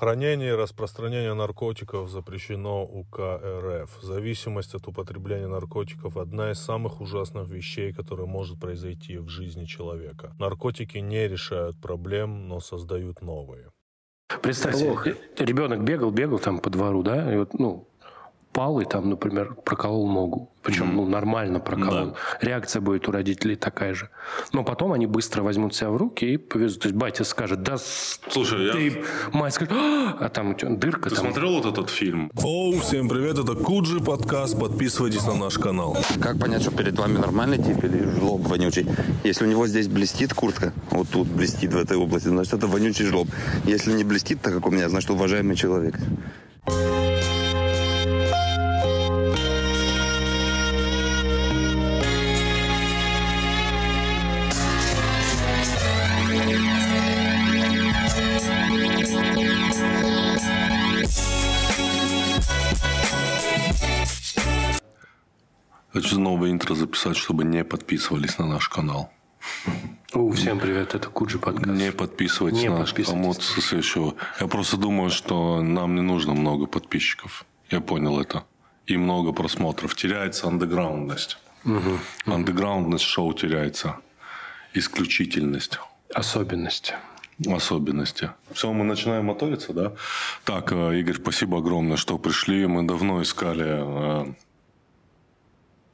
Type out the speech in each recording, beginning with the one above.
Хранение и распространение наркотиков запрещено УК РФ. Зависимость от употребления наркотиков – одна из самых ужасных вещей, которая может произойти в жизни человека. Наркотики не решают проблем, но создают новые. Представьте, ребенок бегал, бегал там по двору, да, и вот, ну, пал и там, например, проколол ногу. Причем, mm-hmm. ну, нормально проколол. Да. Реакция будет у родителей такая же. Но потом они быстро возьмут себя в руки и повезут. То есть батя скажет, да, Слушай, ты... я... Мать скажет, а, а там дырка. Ты там... смотрел вот этот фильм? Оу, всем привет, это Куджи подкаст. Подписывайтесь на наш канал. Как понять, что перед вами нормальный тип или жлоб вонючий? Если у него здесь блестит куртка, вот тут блестит в этой области, значит, это вонючий жлоб. Если не блестит, так как у меня, значит, уважаемый человек. Хочу новое интро записать, чтобы не подписывались на наш канал. О, всем привет, это Куджи подкаст. Не подписывайтесь не на наш канал. Еще. Я просто думаю, что нам не нужно много подписчиков. Я понял это. И много просмотров. Теряется андеграундность. Угу. Андеграундность шоу теряется. Исключительность. Особенности особенности. Все, мы начинаем моториться, да? Так, э, Игорь, спасибо огромное, что пришли. Мы давно искали э,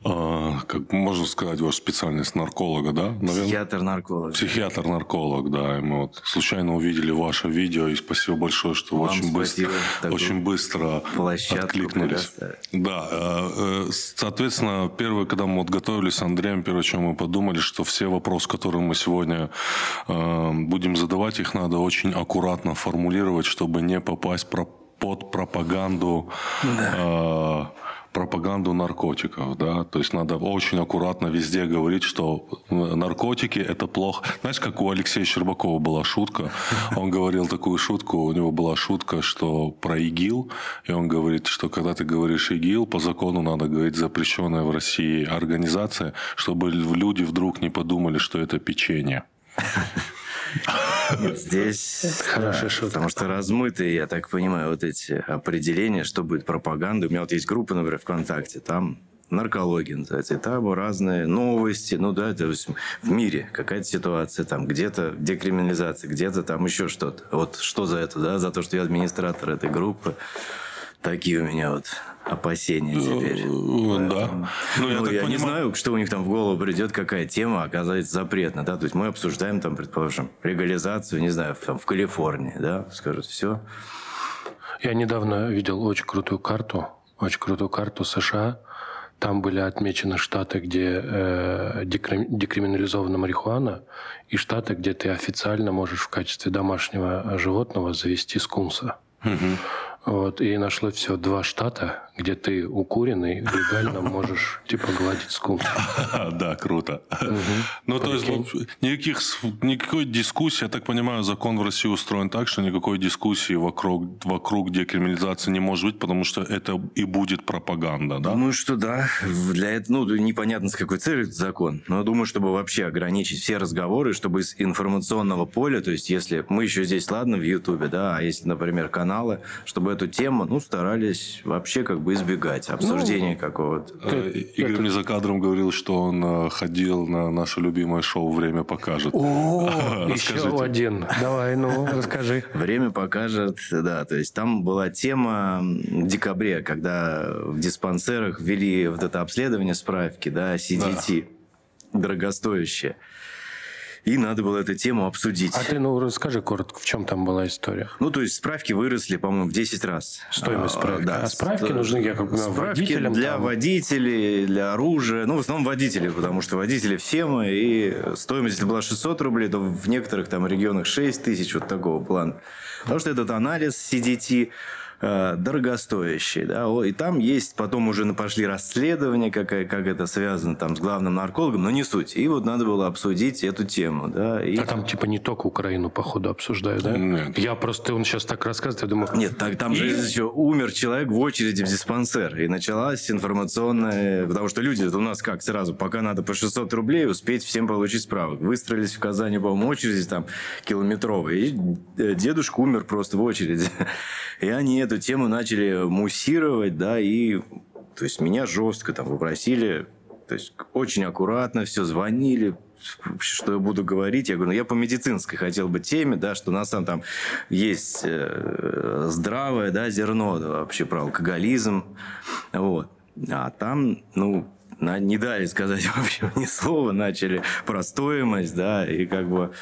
а, как можно сказать, ваша специальность нарколога, да? Психиатр-нарколог. Психиатр-нарколог, да. И мы вот случайно увидели ваше видео, и спасибо большое, что Вам очень быстро, очень быстро откликнулись. Да, э, э, соответственно, первое, когда мы вот готовились с Андреем, первое, чем мы подумали, что все вопросы, которые мы сегодня э, будем задавать, их надо очень аккуратно формулировать, чтобы не попасть под пропаганду да пропаганду наркотиков, да, то есть надо очень аккуратно везде говорить, что наркотики это плохо. Знаешь, как у Алексея Щербакова была шутка, он говорил такую шутку, у него была шутка, что про ИГИЛ, и он говорит, что когда ты говоришь ИГИЛ, по закону надо говорить запрещенная в России организация, чтобы люди вдруг не подумали, что это печенье. Здесь хорошая шутка. Потому что размытые, я так понимаю, вот эти определения, что будет пропаганда. У меня вот есть группа, например, ВКонтакте, там наркология называется. И там разные новости, ну да, то есть в мире какая-то ситуация, там где-то декриминализация, где-то там еще что-то. Вот что за это, да, за то, что я администратор этой группы. Такие у меня вот опасения теперь. Э, да. Ну, я, ну, я не знаю, что у них там в голову придет, какая тема оказывается запретна. Да? То есть мы обсуждаем, там, предположим, легализацию, не знаю, там, в Калифорнии, да, скажут, все. Я недавно видел очень крутую карту, очень крутую карту США. Там были отмечены штаты, где э, декриминализована марихуана, и штаты, где ты официально можешь в качестве домашнего животного завести скунса. Угу. Вот, и нашло все два штата, где ты укуренный легально можешь типа гладить скул. Да, круто. Ну, то есть никаких, никакой дискуссии, я так понимаю, закон в России устроен так, что никакой дискуссии вокруг, вокруг декриминализации не может быть, потому что это и будет пропаганда, да? Ну, что да. Для этого, ну, непонятно, с какой целью этот закон, но думаю, чтобы вообще ограничить все разговоры, чтобы из информационного поля, то есть если мы еще здесь, ладно, в Ютубе, да, а если, например, каналы, чтобы эту тему, ну, старались вообще как бы избегать обсуждения ну, какого-то. Э, Игорь это... мне за кадром говорил, что он э, ходил на наше любимое шоу «Время покажет». О, еще один. Давай, ну, расскажи. «Время покажет», да, то есть там была тема в декабре, когда в диспансерах ввели вот это обследование справки, да, CDT, да. И надо было эту тему обсудить. А ты, ну, расскажи коротко, в чем там была история? Ну, то есть справки выросли, по-моему, в 10 раз. Стоимость а, справки? Да. А справки нужны, я как понимаю, справки водителям? для там... водителей, для оружия. Ну, в основном водители, потому что водители все мы. И стоимость, если была 600 рублей, то в некоторых там регионах 6 тысяч, вот такого плана. Потому что этот анализ CDT Э, дорогостоящие, да, и там есть, потом уже пошли расследования, как, как это связано там с главным наркологом, но не суть. И вот надо было обсудить эту тему, да. И... А там типа не только Украину, походу, обсуждают, да? Нет. Я просто, он сейчас так рассказывает, я думаю... Нет, так, там и... же еще умер человек в очереди в диспансер, и началась информационная... Потому что люди у нас как сразу, пока надо по 600 рублей успеть всем получить справок. Выстроились в Казани, по-моему, очереди там километровые, и э, дедушка умер просто в очереди. И они эту тему начали муссировать, да, и то есть меня жестко там попросили, то есть очень аккуратно все звонили, что я буду говорить. Я говорю, ну я по медицинской хотел бы теме, да, что у нас там, там есть э, здравое да, зерно да, вообще про алкоголизм. Вот. А там, ну, не дали сказать вообще ни слова, начали про стоимость, да, и как бы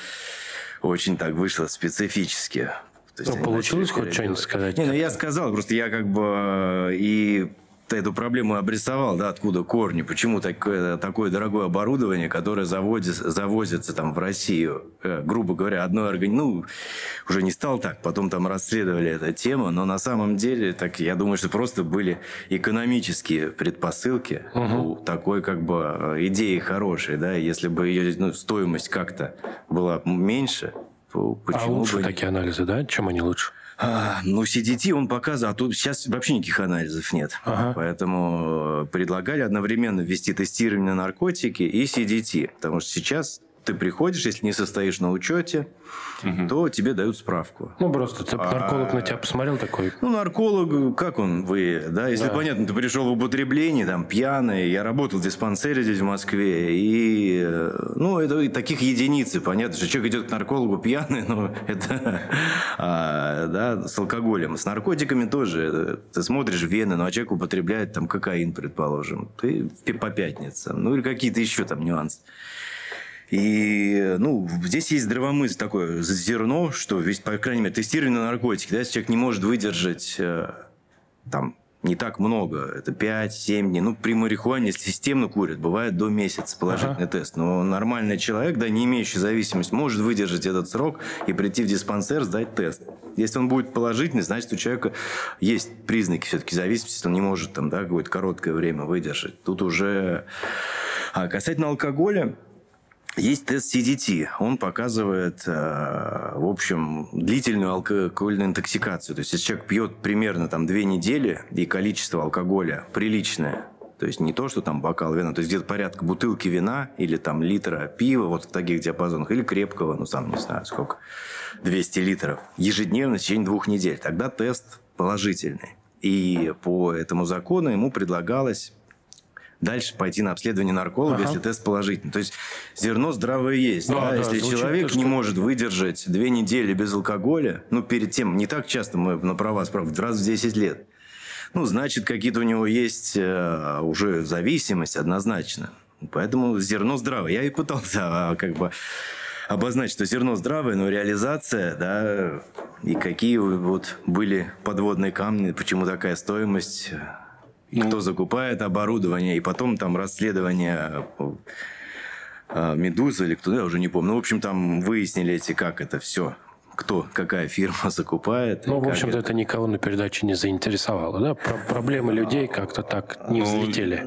очень так вышло специфически. То есть ну, получилось хоть что-нибудь сказать? Не, ну я сказал, просто я как бы э, и эту проблему обрисовал, да, откуда корни, почему такое, такое дорогое оборудование, которое заводится, завозится там в Россию, э, грубо говоря, одной организацией, ну, уже не стал так, потом там расследовали эту тему, но на самом деле, так, я думаю, что просто были экономические предпосылки угу. у такой как бы э, идеи хорошей, да, если бы ее ну, стоимость как-то была меньше, почему а лучше бы... такие анализы, да? Чем они лучше? А, ну, CDT он показывал, а тут сейчас вообще никаких анализов нет. Ага. Поэтому э, предлагали одновременно ввести тестирование на наркотики и CDT. Потому что сейчас ты приходишь, если не состоишь на учете, угу. то тебе дают справку. Ну, просто ты, нарколог а, на тебя посмотрел такой? Ну, нарколог, как он, вы, да, если да. понятно, ты пришел в употребление, там, пьяный, я работал в диспансере здесь в Москве, и, э, ну, это таких единицы, понятно, что человек идет к наркологу пьяный, но это, а, да, с алкоголем. С наркотиками тоже, ты смотришь вены, ну, а человек употребляет, там, кокаин, предположим, ты по пятницам, ну, или какие-то еще там нюансы. И, ну, здесь есть здравомыслие такое, зерно, что, ведь, по крайней мере, тестирование на наркотики, да, если человек не может выдержать э, там не так много, это 5-7 дней. Ну, при марихуане, если системно курят, бывает до месяца положительный ага. тест. Но нормальный человек, да, не имеющий зависимости, может выдержать этот срок и прийти в диспансер, сдать тест. Если он будет положительный, значит, у человека есть признаки все-таки зависимости, он не может там, да, какое-то короткое время выдержать. Тут уже... А касательно алкоголя, есть тест CDT. Он показывает, э, в общем, длительную алкогольную интоксикацию. То есть, если человек пьет примерно там две недели, и количество алкоголя приличное, то есть не то, что там бокал вина, то есть где-то порядка бутылки вина или там литра пива вот в таких диапазонах, или крепкого, ну сам не знаю сколько, 200 литров, ежедневно в течение двух недель. Тогда тест положительный. И по этому закону ему предлагалось дальше пойти на обследование нарколога, ага. если тест положительный. То есть зерно здравое есть. Да, да, если человек не может выдержать две недели без алкоголя, ну, перед тем, не так часто мы на права спрашиваем, раз в 10 лет, ну, значит, какие-то у него есть э, уже зависимость однозначно. Поэтому зерно здравое. Я и пытался а, как бы обозначить, что зерно здравое, но реализация, да, и какие вот были подводные камни, почему такая стоимость, ну, кто закупает оборудование, и потом там расследование э, Медуза или кто, я уже не помню. Ну, в общем, там выяснили эти, как это все кто, какая фирма закупает. Ну, в общем-то, это... это никого на передаче не заинтересовало, да? Про проблемы людей как-то так не ну, взлетели.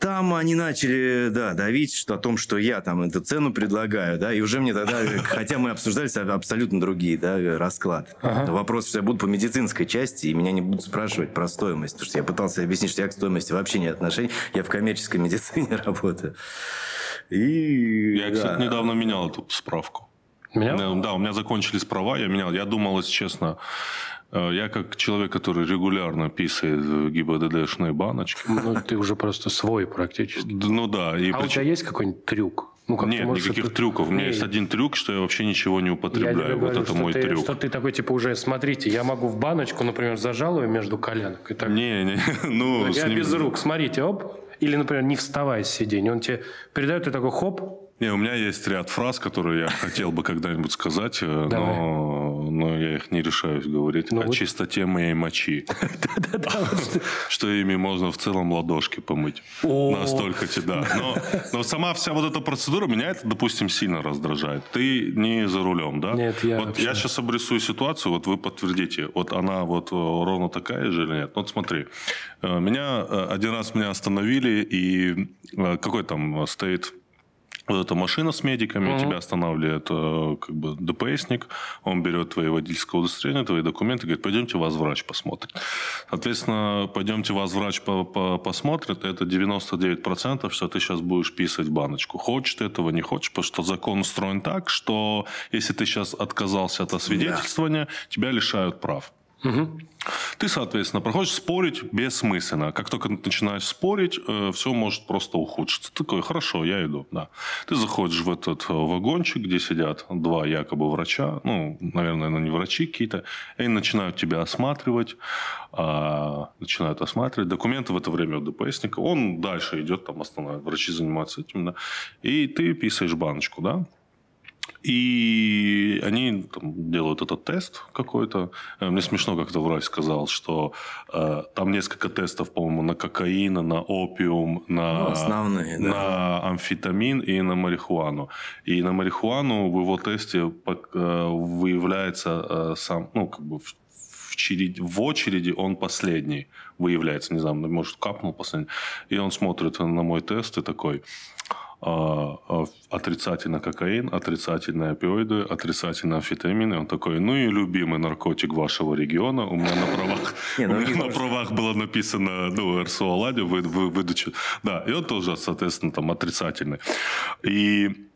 Там они начали, да, давить что, о том, что я там эту цену предлагаю, да, и уже мне тогда, хотя мы обсуждали абсолютно другие, да, расклад. Ага. Вопрос, что я буду по медицинской части, и меня не будут спрашивать про стоимость, потому что я пытался объяснить, что я к стоимости вообще нет отношений, я в коммерческой медицине работаю. И, я, да. кстати, недавно менял эту справку. Менял? Да, у меня закончились права, я менял. Я думал, если честно, я как человек, который регулярно писает в ГИБДДшные баночки. Ну, ты уже просто свой практически. Ну да. И а прич... у тебя есть какой-нибудь трюк? Ну, как Нет, никаких это... трюков. У меня есть один трюк, что я вообще ничего не употребляю. Вот говорю, это мой ты, трюк. Что ты такой, типа, уже, смотрите, я могу в баночку, например, зажал ее между коленок. И так... Не, не, ну... Я ним... без рук, смотрите, оп. Или, например, не вставай с сиденья. Он тебе передает, ты такой, хоп, не, у меня есть ряд фраз, которые я хотел бы когда-нибудь сказать, э, но но я их не решаюсь говорить, ну, о вот... чистоте моей мочи. Что ими можно в целом ладошки помыть. Настолько да. Но сама вся вот эта процедура меня это, допустим, сильно раздражает. Ты не за рулем, да? Нет, я Вот я сейчас обрисую ситуацию, вот вы подтвердите, вот она вот э, ровно такая же или нет? Вот смотри, э, меня один раз меня остановили, и какой там стоит вот эта машина с медиками, mm-hmm. тебя останавливает э, как бы ДПСник, он берет твои водительское удостоверение, твои документы, говорит, пойдемте вас врач посмотрит. Соответственно, пойдемте вас врач посмотрит, это 99%, что ты сейчас будешь писать в баночку. Хочешь ты этого, не хочешь, потому что закон устроен так, что если ты сейчас отказался от освидетельствования, yeah. тебя лишают прав. Угу. Ты, соответственно, проходишь спорить бессмысленно. Как только ты начинаешь спорить, э, все может просто ухудшиться. Ты такой, хорошо, я иду. Да. Ты заходишь в этот э, вагончик, где сидят два якобы врача, ну, наверное, не врачи какие-то, и они начинают тебя осматривать, а, начинают осматривать. Документы в это время у ДПСника. Он дальше идет, там останавливает. Врачи занимаются этим, да. И ты писаешь баночку, да. И они там, делают этот тест какой-то. Э, мне смешно, как-то врач сказал, что э, там несколько тестов, по-моему, на кокаин, на опиум, на, ну, основные, на да. амфетамин и на марихуану. И на марихуану в его тесте э, выявляется э, сам, ну, как бы в, в, череде, в очереди он последний выявляется. Не знаю, может, капнул последний. И он смотрит на мой тест и такой отрицательно кокаин, отрицательно опиоиды, отрицательно амфетамины. Он такой, ну и любимый наркотик вашего региона. У меня на правах, у ну, меня на правах было написано, ну, РСО Аладе, вы, вы, выдачу. Да, и он тоже, соответственно, там отрицательный. И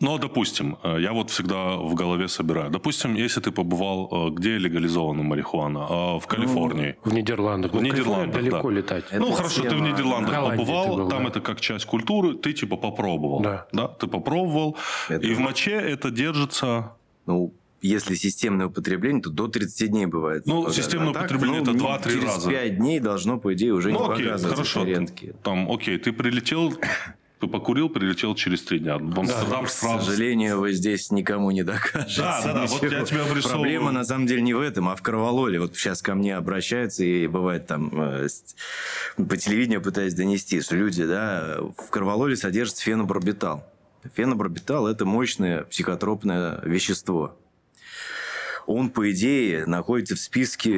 ну, допустим, э, я вот всегда в голове собираю. Допустим, если ты побывал, э, где легализована марихуана? А, в Калифорнии. Ну, в Нидерландах. В Нидерландах, далеко да. летать. Это ну, хорошо, ты в Нидерландах побывал, был, там да. это как часть культуры, ты типа попробовал. Да. да? Ты попробовал, это... и в моче это держится... Ну, если системное употребление, то до 30 дней бывает. Ну, системное а употребление так, ну, это 2-3 раза. Через 5 дней должно, по идее, уже ну, не окей, показываться хорошо. Там, окей, ты прилетел, ты покурил, прилетел через три дня. В Амстердам да, сразу... К сожалению, вы здесь никому не докажете. Да, да, да. Вот я тебя обрисовываю. Проблема на самом деле не в этом, а в кровололе. Вот сейчас ко мне обращаются и бывает там э, по телевидению пытаюсь донести, что люди, да, в кровололе содержится фенобарбитал. Фенобарбитал – это мощное психотропное вещество. Он, по идее, находится в списке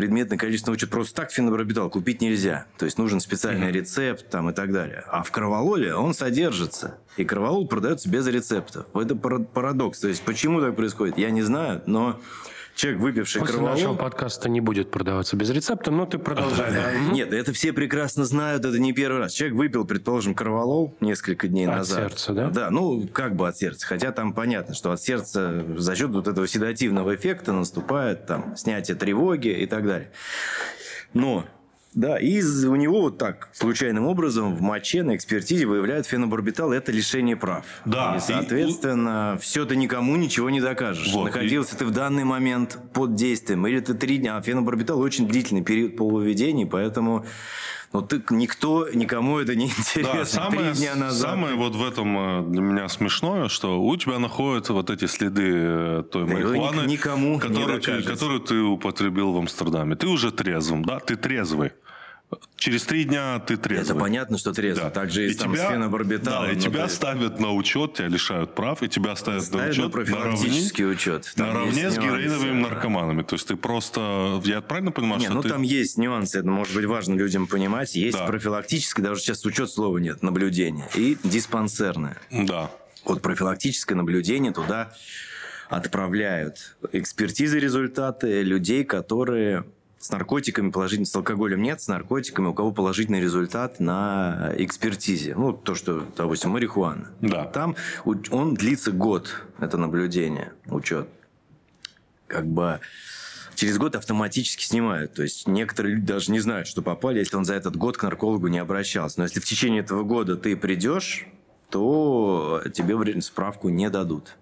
предметное количество учет просто так фенобарбитал купить нельзя. То есть нужен специальный mm-hmm. рецепт там, и так далее. А в кровололе он содержится. И кроволол продается без рецептов. Это парадокс. То есть почему так происходит, я не знаю, но человек, выпивший После кроволол... нашего подкаста не будет продаваться без рецепта, но ты продолжай. Нет, это все прекрасно знают, это не первый раз. Человек выпил, предположим, кроволол несколько дней от назад. От сердца, да? Да, ну, как бы от сердца. Хотя там понятно, что от сердца за счет вот этого седативного эффекта наступает там снятие тревоги и так далее. Но да, и у него вот так, случайным образом, в моче на экспертизе выявляют фенобарбитал, это лишение прав. Да. И, соответственно, и... все ты никому ничего не докажешь. Вот, Находился и... ты в данный момент под действием, или ты три дня. А фенобарбитал очень длительный период полувыведений, поэтому но ты, никто, никому это не интересно. Да, самое, дня назад. самое вот в этом э, для меня смешное, что у тебя находятся вот эти следы э, той да марихуаны, никому которую, не которую ты употребил в Амстердаме. Ты уже трезвым, да? Ты трезвый. Через три дня ты трезвый. Это понятно, что трезвый. Да. Так же и, там тебя, Да, и тебя ты... ставят на учет, тебя лишают прав, и тебя ставят, ставят на учет на наравне, учет. Там наравне с героиновыми наркоманами. То есть ты просто... Я правильно понимаю, Не, что ну ты... там есть нюансы, это может быть важно людям понимать. Есть да. профилактическое, даже сейчас учет слова нет, наблюдение. И диспансерное. Да. Вот профилактическое наблюдение туда отправляют экспертизы результаты людей, которые с наркотиками положительный, с алкоголем нет, с наркотиками у кого положительный результат на экспертизе. Ну, то, что, допустим, марихуана. Да. Там он длится год, это наблюдение, учет. Как бы через год автоматически снимают. То есть некоторые люди даже не знают, что попали, если он за этот год к наркологу не обращался. Но если в течение этого года ты придешь, то тебе справку не дадут.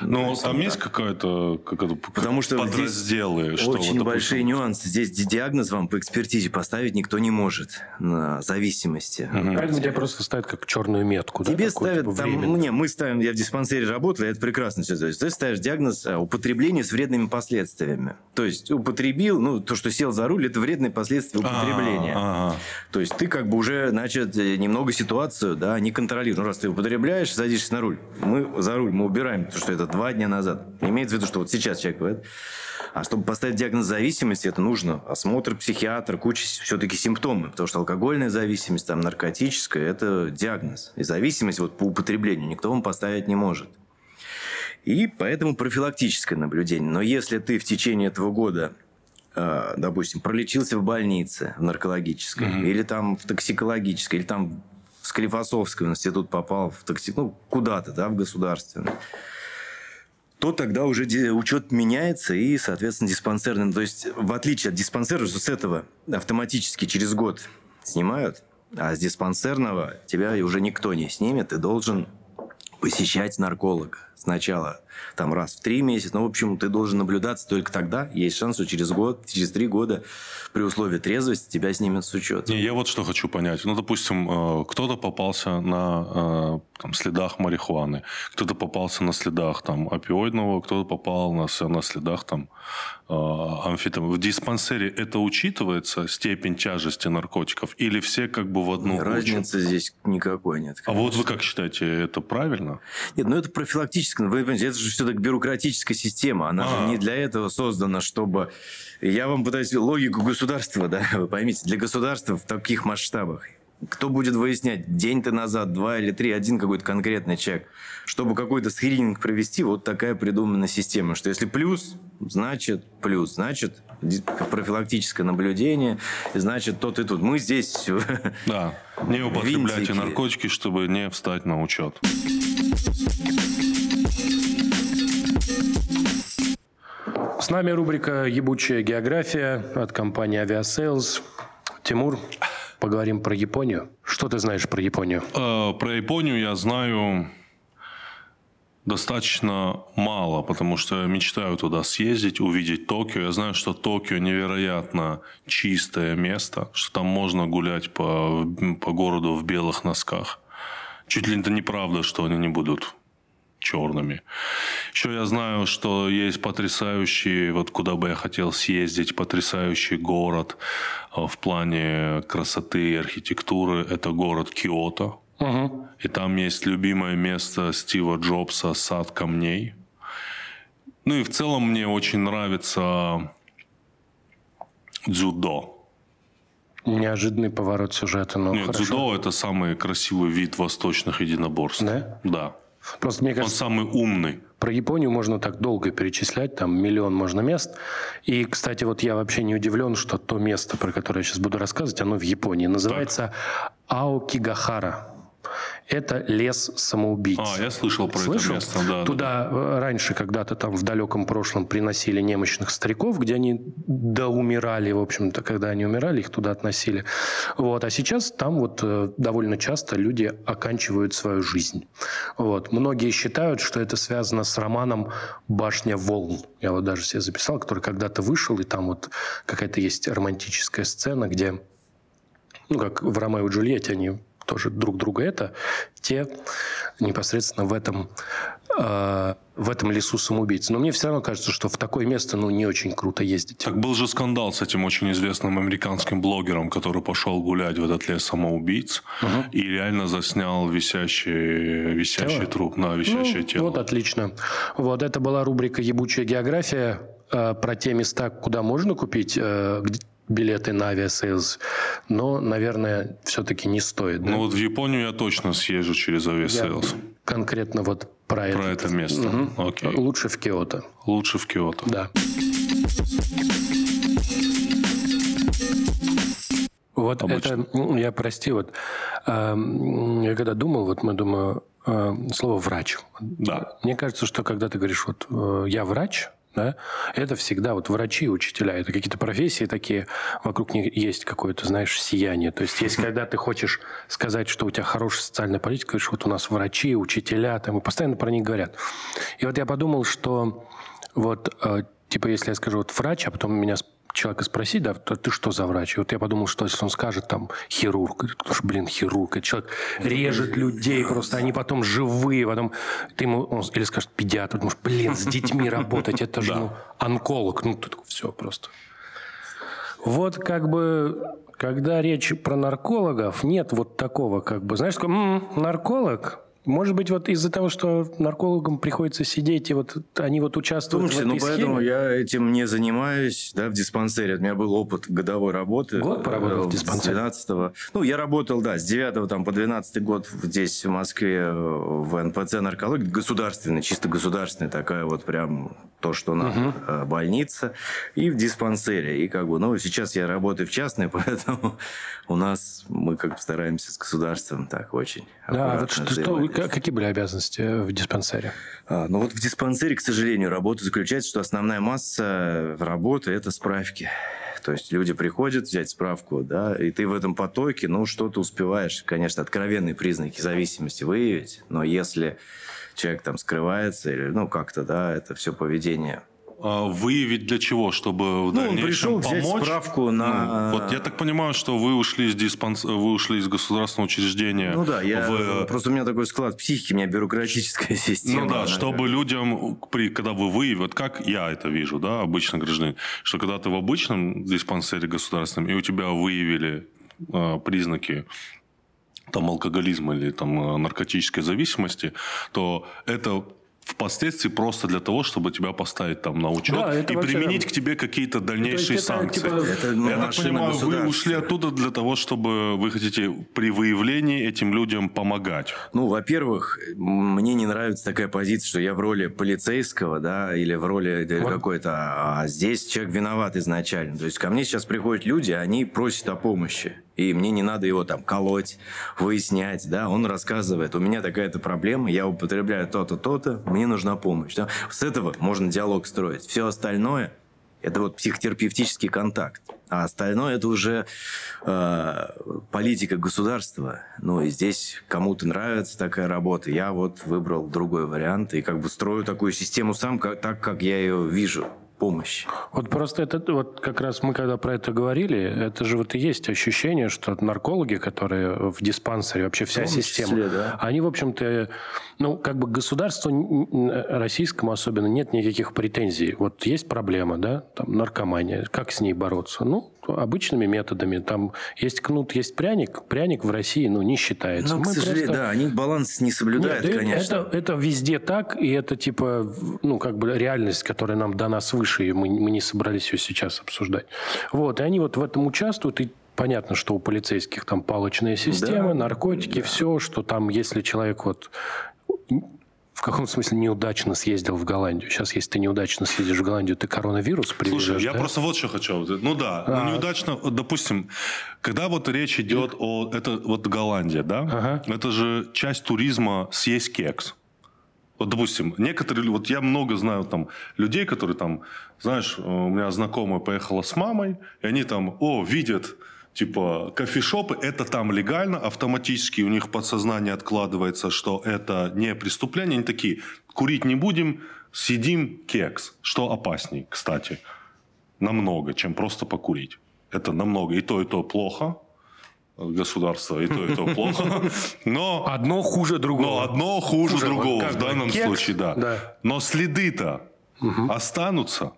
Ну, там есть какая-то как это, Потому что подразделы? Что очень вот, большие нюансы. Здесь диагноз вам по экспертизе поставить никто не может на зависимости. Угу. Тебе просто ставят как черную метку. Тебе да, ставят, типа, там, не, мы ставим, я в диспансере работал, я это прекрасно все знаю. Ты ставишь диагноз а, употребление с вредными последствиями. То есть употребил, ну, то, что сел за руль, это вредные последствия употребления. А-а-а. То есть ты как бы уже, значит, немного ситуацию, да, не контролируешь. Ну, раз ты употребляешь, садишься на руль. Мы за руль, мы убираем, потому что это два дня назад. Имеется в виду, что вот сейчас человек говорит. А чтобы поставить диагноз зависимости, это нужно осмотр психиатра, куча все-таки симптомы. Потому что алкогольная зависимость, там, наркотическая – это диагноз. И зависимость вот по употреблению никто вам поставить не может. И поэтому профилактическое наблюдение. Но если ты в течение этого года э, допустим, пролечился в больнице в наркологической, mm-hmm. или там в токсикологической, или там в Склифосовский институт попал в токсик, ну, куда-то, да, в государственный, то тогда уже учет меняется и, соответственно, диспансерный. То есть, в отличие от диспансера, с этого автоматически через год снимают, а с диспансерного тебя уже никто не снимет, ты должен посещать нарколога сначала там раз в три месяца. Ну, в общем, ты должен наблюдаться только тогда. Есть шанс, что через год, через три года при условии трезвости тебя снимут с учета. Не, я вот что хочу понять. Ну, допустим, э, кто-то попался на э, там, следах марихуаны, кто-то попался на следах там, опиоидного, кто-то попал на, на следах там, э, амфетамина. В диспансере это учитывается, степень тяжести наркотиков? Или все как бы в одну кучу? Разницы здесь никакой нет. Конечно. А вот вы как считаете, это правильно? Нет, ну это профилактически. Вы понимаете, это же все-таки бюрократическая система. Она А-а-а. же не для этого создана, чтобы... Я вам пытаюсь логику государства, да, вы поймите, для государства в таких масштабах кто будет выяснять, день ты назад, два или три, один какой-то конкретный человек. Чтобы какой-то скрининг провести, вот такая придумана система, что если плюс, значит плюс, значит профилактическое наблюдение, значит тот и тут. Мы здесь... Да, не употребляйте наркотики, чтобы не встать на учет. С нами рубрика «Ебучая география» от компании «Авиасейлз». Тимур, поговорим про Японию. Что ты знаешь про Японию? Э, про Японию я знаю достаточно мало, потому что мечтаю туда съездить, увидеть Токио. Я знаю, что Токио невероятно чистое место, что там можно гулять по, по городу в белых носках. Чуть ли это неправда, что они не будут черными. Еще я знаю, что есть потрясающий, вот куда бы я хотел съездить, потрясающий город э, в плане красоты и архитектуры. Это город Киото. Угу. И там есть любимое место Стива Джобса «Сад камней». Ну и в целом мне очень нравится дзюдо. Неожиданный поворот сюжета, но Нет, хорошо. дзюдо – это самый красивый вид восточных единоборств. Да? Да. Просто мне кажется, он самый умный. Про Японию можно так долго перечислять, там миллион можно мест. И, кстати, вот я вообще не удивлен, что то место, про которое я сейчас буду рассказывать, оно в Японии. Называется так. Аокигахара. Это лес самоубийц. А, я слышал про Слышал? это место. Да, Туда да. Э, раньше когда-то там в далеком прошлом приносили немощных стариков, где они доумирали, в общем-то, когда они умирали, их туда относили. Вот. А сейчас там вот э, довольно часто люди оканчивают свою жизнь. Вот. Многие считают, что это связано с романом «Башня волн». Я вот даже себе записал, который когда-то вышел, и там вот какая-то есть романтическая сцена, где ну, как в Ромео и Джульетте они тоже друг друга это, те непосредственно в этом, э, в этом лесу самоубийц. Но мне все равно кажется, что в такое место ну, не очень круто ездить. Так был же скандал с этим очень известным американским блогером, который пошел гулять в этот лес самоубийц угу. и реально заснял висящий, висящий тело? труп на висящее ну, тело. Вот отлично. Вот это была рубрика «Ебучая география» э, про те места, куда можно купить э, билеты на Aviasales, но, наверное, все-таки не стоит. Да? Ну вот в Японию я точно съезжу через Aviasales. Конкретно вот про, про это место. Угу. Окей. Лучше в Киото. Лучше в Киото. Да. Вот Обычно. это, я прости, вот э, я когда думал, вот мы думаю, э, слово врач. Да. Мне кажется, что когда ты говоришь, вот э, я врач, да, это всегда вот врачи, учителя, это какие-то профессии такие, вокруг них есть какое-то, знаешь, сияние. То есть, есть когда ты хочешь сказать, что у тебя хорошая социальная политика, говоришь, вот у нас врачи, учителя, там, и постоянно про них говорят. И вот я подумал, что вот, э, типа, если я скажу вот врач, а потом меня человека спросить, да, ты что за врач? И вот я подумал, что если он скажет там хирург, говорит, что, блин, хирург, это человек режет людей просто, они потом живые, потом ты ему, он, или скажет педиатр, думаешь, блин, с детьми работать, это же ну, онколог, ну тут все просто. Вот как бы, когда речь про наркологов, нет вот такого как бы, знаешь, такой, м-м, нарколог, может быть, вот из-за того, что наркологам приходится сидеть, и вот они вот участвуют Слушайте, в этой ну, поэтому схеме? я этим не занимаюсь, да, в диспансере. У меня был опыт годовой работы. Год поработал в э, диспансере? С 12 Ну, я работал, да, с 9 там, по 12 год здесь, в Москве, э, в НПЦ наркологии, государственный, чисто государственный, такая вот прям то, что на угу. больница, и в диспансере. И как бы, ну, сейчас я работаю в частной, поэтому у нас мы как бы стараемся с государством так очень Да, вот что, что, какие были обязанности в диспансере? А, ну вот в диспансере, к сожалению, работа заключается, что основная масса работы – это справки. То есть люди приходят взять справку, да, и ты в этом потоке, ну, что-то успеваешь, конечно, откровенные признаки зависимости выявить, но если человек там скрывается или, ну, как-то, да, это все поведение выявить для чего? Чтобы в ну, дальнейшем он пришел помочь? взять справку на... Ну, вот я так понимаю, что вы ушли из диспанс... вы ушли из государственного учреждения. Ну да, я... в... просто у меня такой склад психики, у меня бюрократическая система. Ну да, чтобы людям, при... когда вы выявили, вот как я это вижу, да, обычный гражданин, что когда ты в обычном диспансере государственном, и у тебя выявили э, признаки там алкоголизма или там э, наркотической зависимости, то это впоследствии просто для того, чтобы тебя поставить там на учет да, и применить к тебе какие-то дальнейшие это, санкции. Типа, это, ну, Я так понимаю, вы ушли оттуда для того, чтобы вы хотите при выявлении этим людям помогать. Ну, во-первых, мне не нравится такая позиция, что я в роли полицейского, да, или в роли вот. какой-то, а здесь человек виноват изначально. То есть ко мне сейчас приходят люди, они просят о помощи и мне не надо его там колоть, выяснять, да, он рассказывает, у меня такая-то проблема, я употребляю то-то, то-то, мне нужна помощь. Да? С этого можно диалог строить. Все остальное это вот психотерапевтический контакт. А остальное это уже э, политика государства. Ну и здесь кому-то нравится такая работа. Я вот выбрал другой вариант и как бы строю такую систему сам, как, так, как я ее вижу помощи. Вот просто это вот как раз мы когда про это говорили, это же вот и есть ощущение, что наркологи, которые в диспансере, вообще вся числе, система, да. они, в общем-то, ну, как бы государству российскому особенно нет никаких претензий. Вот есть проблема, да, там наркомания, как с ней бороться? Ну, обычными методами. Там есть кнут, есть пряник. Пряник в России, ну, не считается. Ну, к сожалению, просто... да, они баланс не соблюдают, Нет, конечно. Это, это везде так, и это типа, ну, как бы реальность, которая нам до нас выше, и мы, мы не собрались ее сейчас обсуждать. Вот, и они вот в этом участвуют, и понятно, что у полицейских там палочная система, да, наркотики, да. все, что там, если человек вот в каком смысле неудачно съездил в Голландию? Сейчас, если ты неудачно съездишь в Голландию, ты коронавирус привезешь, Слушай, я да? просто вот что хочу. Ну да, а... ну, неудачно, допустим, когда вот речь идет о... Это вот Голландия, да? Ага. Это же часть туризма съесть кекс. Вот, допустим, некоторые, вот я много знаю там людей, которые там, знаешь, у меня знакомая поехала с мамой, и они там, о, видят типа кофешопы, это там легально, автоматически у них подсознание откладывается, что это не преступление. Они такие, курить не будем, съедим кекс. Что опасней, кстати, намного, чем просто покурить. Это намного. И то, и то плохо, государство, и то, и то плохо. Но, одно хуже другого. Но одно хуже, хуже другого в данном кекс, случае, да. да. Но следы-то угу. останутся.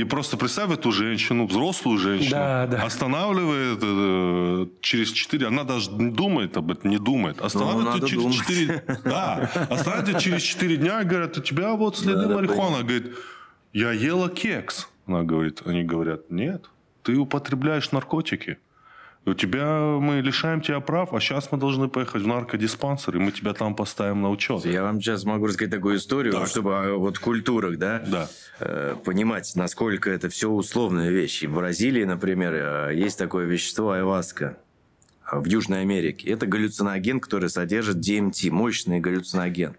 И просто представь эту женщину, взрослую женщину, да, да. останавливает э, через 4, она даже не думает об этом, не думает. Ну, останавливает через думать. 4, да, останавливает через 4 дня и говорят, у тебя вот следы да, марихуаны. Она говорит, я ела кекс. Она говорит, они говорят, нет, ты употребляешь наркотики у тебя мы лишаем тебя прав, а сейчас мы должны поехать в наркодиспансер, и мы тебя там поставим на учет. Я вам сейчас могу рассказать такую историю, так. чтобы а, вот в культурах, да, да. Э, понимать, насколько это все условные вещи. В Бразилии, например, э, есть такое вещество айваска в Южной Америке. Это галлюциноген, который содержит DMT, мощный галлюциноген.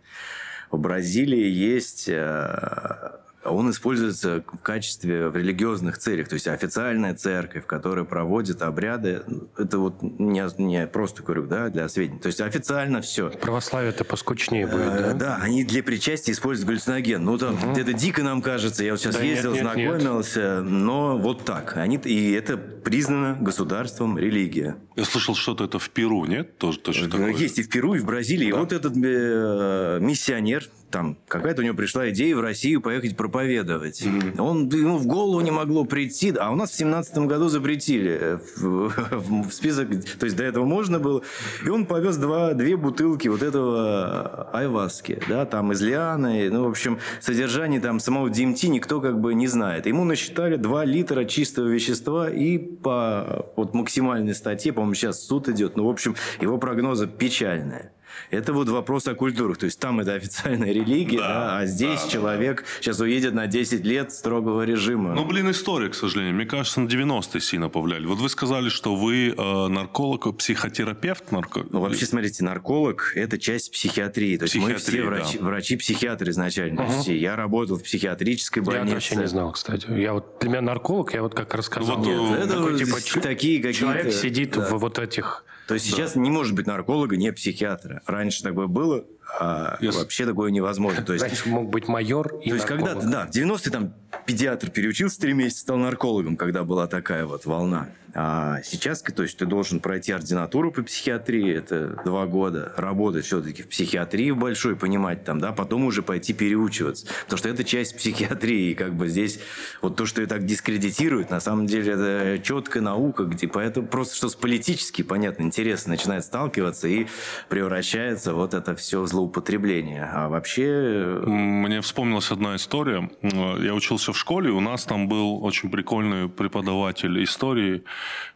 В Бразилии есть э, он используется в качестве в религиозных целях. То есть официальная церковь, которая проводит обряды, это вот не, не просто говорю, да, для сведения. То есть официально все. Православие-то поскучнее будет, э, да? Да, они для причастия используют галлюциноген. Ну, там, угу. это дико нам кажется. Я вот сейчас да ездил, нет, нет, знакомился, нет. но вот так. Они, и это признано государством религия. Я слышал, что-то это в Перу, нет? Тоже точно такое. Есть и в Перу, и в Бразилии. Да. И вот этот э, миссионер, там какая-то у него пришла идея в Россию поехать проповедовать. Mm-hmm. Он, ему в голову не могло прийти. А у нас в семнадцатом году запретили э, в, в, в список. То есть до этого можно было. И он повез два, две бутылки вот этого айваски. Да, там из лианы. Ну, в общем, содержание там самого DMT никто как бы не знает. Ему насчитали 2 литра чистого вещества и по вот максимальной статье, по-моему, сейчас суд идет. Ну, в общем, его прогнозы печальные. Это вот вопрос о культурах. То есть там это официальная религия, да, да, а здесь да, человек да. сейчас уедет на 10 лет строгого режима. Ну, блин, история, к сожалению. Мне кажется, на 90-е сильно повлияли. Вот вы сказали, что вы э, нарколог, психотерапевт. Нарко... Ну, вообще, смотрите, нарколог – это часть психиатрии. То есть мы все врачи, да. врачи-психиатры изначально. Угу. Все. Я работал в психиатрической больнице. Я вообще не знал, кстати. Я вот, для меня нарколог, я вот как рассказал. Вот, Нет, это такой, типа, такие какие-то... Человек сидит да. в вот этих то есть да. сейчас не может быть нарколога, не психиатра. Раньше такое было, а yes. вообще такое невозможно. То есть, Раньше мог быть майор и То есть когда-то, да, в 90-е там педиатр переучился три месяца, стал наркологом, когда была такая вот волна. А сейчас, то есть ты должен пройти ординатуру по психиатрии, это два года, работать все-таки в психиатрии в большой, понимать там, да, потом уже пойти переучиваться. Потому что это часть психиатрии, и как бы здесь вот то, что и так дискредитирует, на самом деле это четкая наука, где поэтому просто что с политически, понятно, интересно начинает сталкиваться и превращается вот это все в злоупотребление. А вообще... Мне вспомнилась одна история. Я учился в школе, у нас там был очень прикольный преподаватель истории,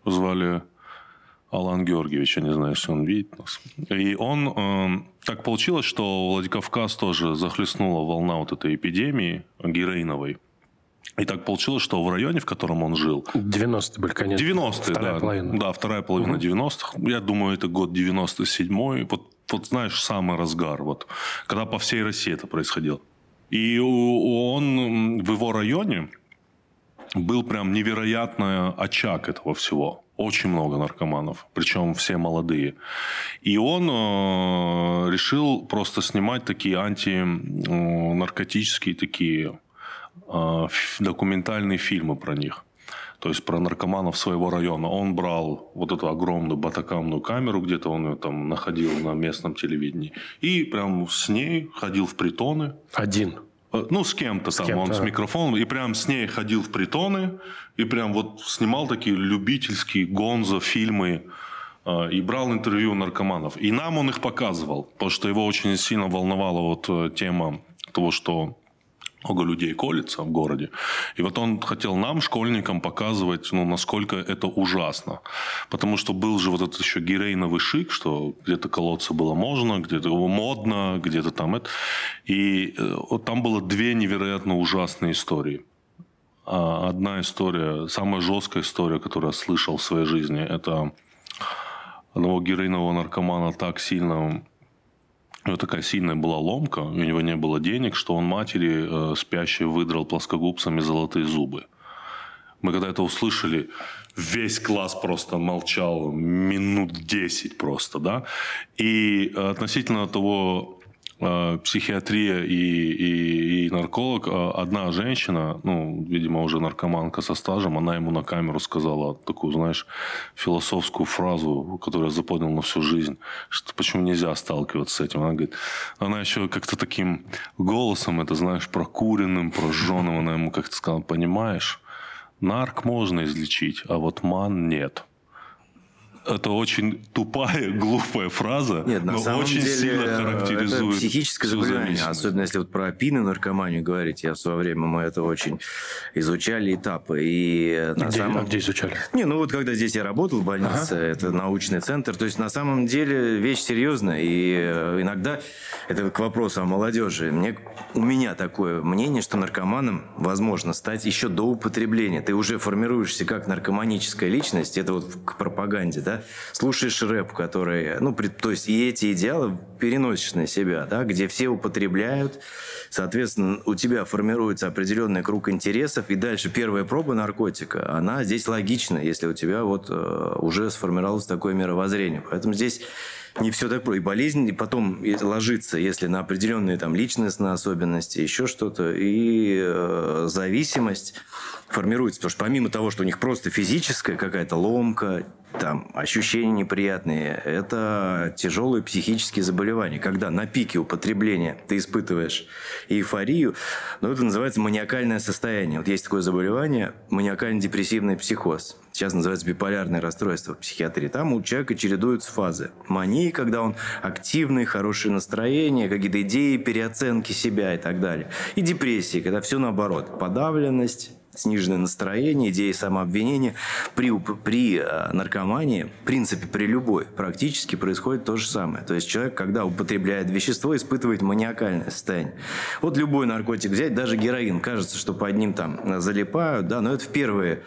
звали Алан Георгиевич, я не знаю, если он видит нас. И он... Э, так получилось, что Владикавказ тоже захлестнула волна вот этой эпидемии героиновой. И так получилось, что в районе, в котором он жил... 90-е были, конечно. 90-е, вторая да. Половина. Да, вторая половина угу. 90-х. Я думаю, это год 97-й. Вот, вот, знаешь, самый разгар. Вот, когда по всей России это происходило. И он в его районе был прям невероятный очаг этого всего. Очень много наркоманов, причем все молодые. И он э, решил просто снимать такие антинаркотические такие э, документальные фильмы про них. То есть про наркоманов своего района. Он брал вот эту огромную батакамную камеру, где-то он ее там находил на местном телевидении. И прям с ней ходил в притоны. Один? Э, ну, с кем-то с там, кем он с микрофоном, и прям с ней ходил в притоны, и прям вот снимал такие любительские гонзо фильмы, э, и брал интервью наркоманов. И нам он их показывал, потому что его очень сильно волновала вот э, тема того, что много людей колется в городе. И вот он хотел нам, школьникам, показывать, ну, насколько это ужасно. Потому что был же вот этот еще героиновый шик, что где-то колоться было можно, где-то модно, где-то там это. И э, вот там было две невероятно ужасные истории. А одна история, самая жесткая история, которую я слышал в своей жизни, это одного героинового наркомана так сильно него такая сильная была ломка, у него не было денег, что он матери э, спящей выдрал плоскогубцами золотые зубы. Мы когда это услышали, весь класс просто молчал минут 10 просто, да. И э, относительно того, психиатрия и, и, и нарколог, э, одна женщина, ну, видимо, уже наркоманка со стажем, она ему на камеру сказала такую, знаешь, философскую фразу, которую я запомнил на всю жизнь, что почему нельзя сталкиваться с этим. Она говорит, она еще как-то таким голосом, это, знаешь, прокуренным, прожженным, она ему как-то сказала, понимаешь, нарк можно излечить, а вот ман нет это очень тупая, глупая фраза, Нет, на но самом очень деле, сильно характеризует это психическое заболевание, особенно если вот про апины наркоманию говорить. Я в свое время мы это очень изучали этапы. И на где, самом... а где изучали? Не, ну вот когда здесь я работал в больнице, ага. это научный центр, то есть на самом деле вещь серьезная. И э, иногда, это к вопросу о молодежи, мне, у меня такое мнение, что наркоманом возможно стать еще до употребления. Ты уже формируешься как наркоманическая личность, это вот к пропаганде, да, слушаешь рэп, который, ну, то есть и эти идеалы переносишь на себя, да, где все употребляют, соответственно, у тебя формируется определенный круг интересов, и дальше первая проба наркотика, она здесь логична, если у тебя вот э, уже сформировалось такое мировоззрение. Поэтому здесь не все так просто. И болезнь потом ложится, если на определенные там личностные особенности, еще что-то, и э, зависимость формируется. Потому что помимо того, что у них просто физическая какая-то ломка, там, ощущения неприятные, это тяжелые психические заболевания. Когда на пике употребления ты испытываешь эйфорию, ну, это называется маниакальное состояние. Вот есть такое заболевание, маниакально-депрессивный психоз. Сейчас называется биполярное расстройство в психиатрии. Там у человека чередуются фазы. Мании, когда он активный, хорошее настроение, какие-то идеи, переоценки себя и так далее. И депрессии, когда все наоборот. Подавленность, сниженное настроение, идеи самообвинения. При, при э, наркомании, в принципе, при любой, практически происходит то же самое. То есть человек, когда употребляет вещество, испытывает маниакальное состояние. Вот любой наркотик взять, даже героин, кажется, что под ним там залипают, да, но это в первые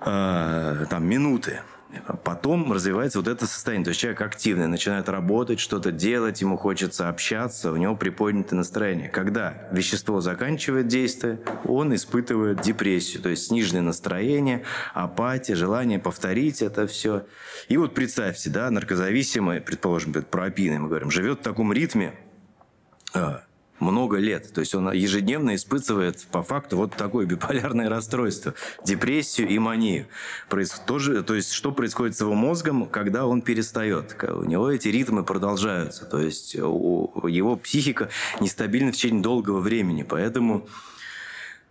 э, там, минуты Потом развивается вот это состояние. То есть человек активный, начинает работать, что-то делать, ему хочется общаться, у него приподнятое настроение. Когда вещество заканчивает действие, он испытывает депрессию, то есть сниженное настроение, апатия, желание повторить это все. И вот представьте, да, наркозависимый, предположим, пропины, мы говорим, живет в таком ритме, а, много лет. То есть он ежедневно испытывает по факту вот такое биполярное расстройство, депрессию и манию. Тоже, то есть что происходит с его мозгом, когда он перестает? У него эти ритмы продолжаются. То есть его психика нестабильна в течение долгого времени. Поэтому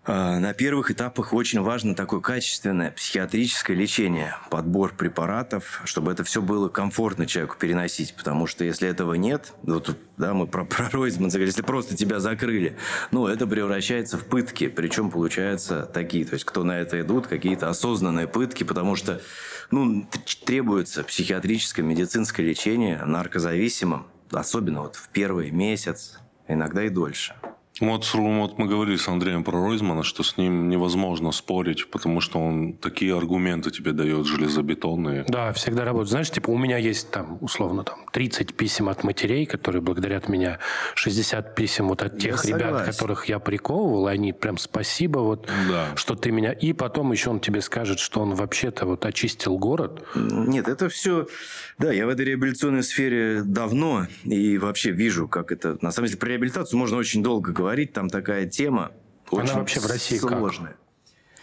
на первых этапах очень важно такое качественное психиатрическое лечение, подбор препаратов, чтобы это все было комфортно человеку переносить, потому что если этого нет, вот да, мы про, про Ройзман говорили, если просто тебя закрыли, ну, это превращается в пытки, причем получаются такие, то есть кто на это идут, какие-то осознанные пытки, потому что, ну, требуется психиатрическое, медицинское лечение наркозависимым, особенно вот в первый месяц, иногда и дольше. Вот, вот мы говорили с Андреем про Ройзмана, что с ним невозможно спорить, потому что он такие аргументы тебе дает железобетонные. Да, всегда работает. Знаешь, типа у меня есть там, условно, там 30 писем от матерей, которые благодарят меня, 60 писем вот от тех я ребят, согласен. которых я приковывал, и они прям спасибо, вот, да. что ты меня... И потом еще он тебе скажет, что он вообще-то вот очистил город. Нет, это все... Да, я в этой реабилитационной сфере давно и вообще вижу, как это... На самом деле, про реабилитацию можно очень долго говорить говорить, там такая тема Она очень вообще в России сложная.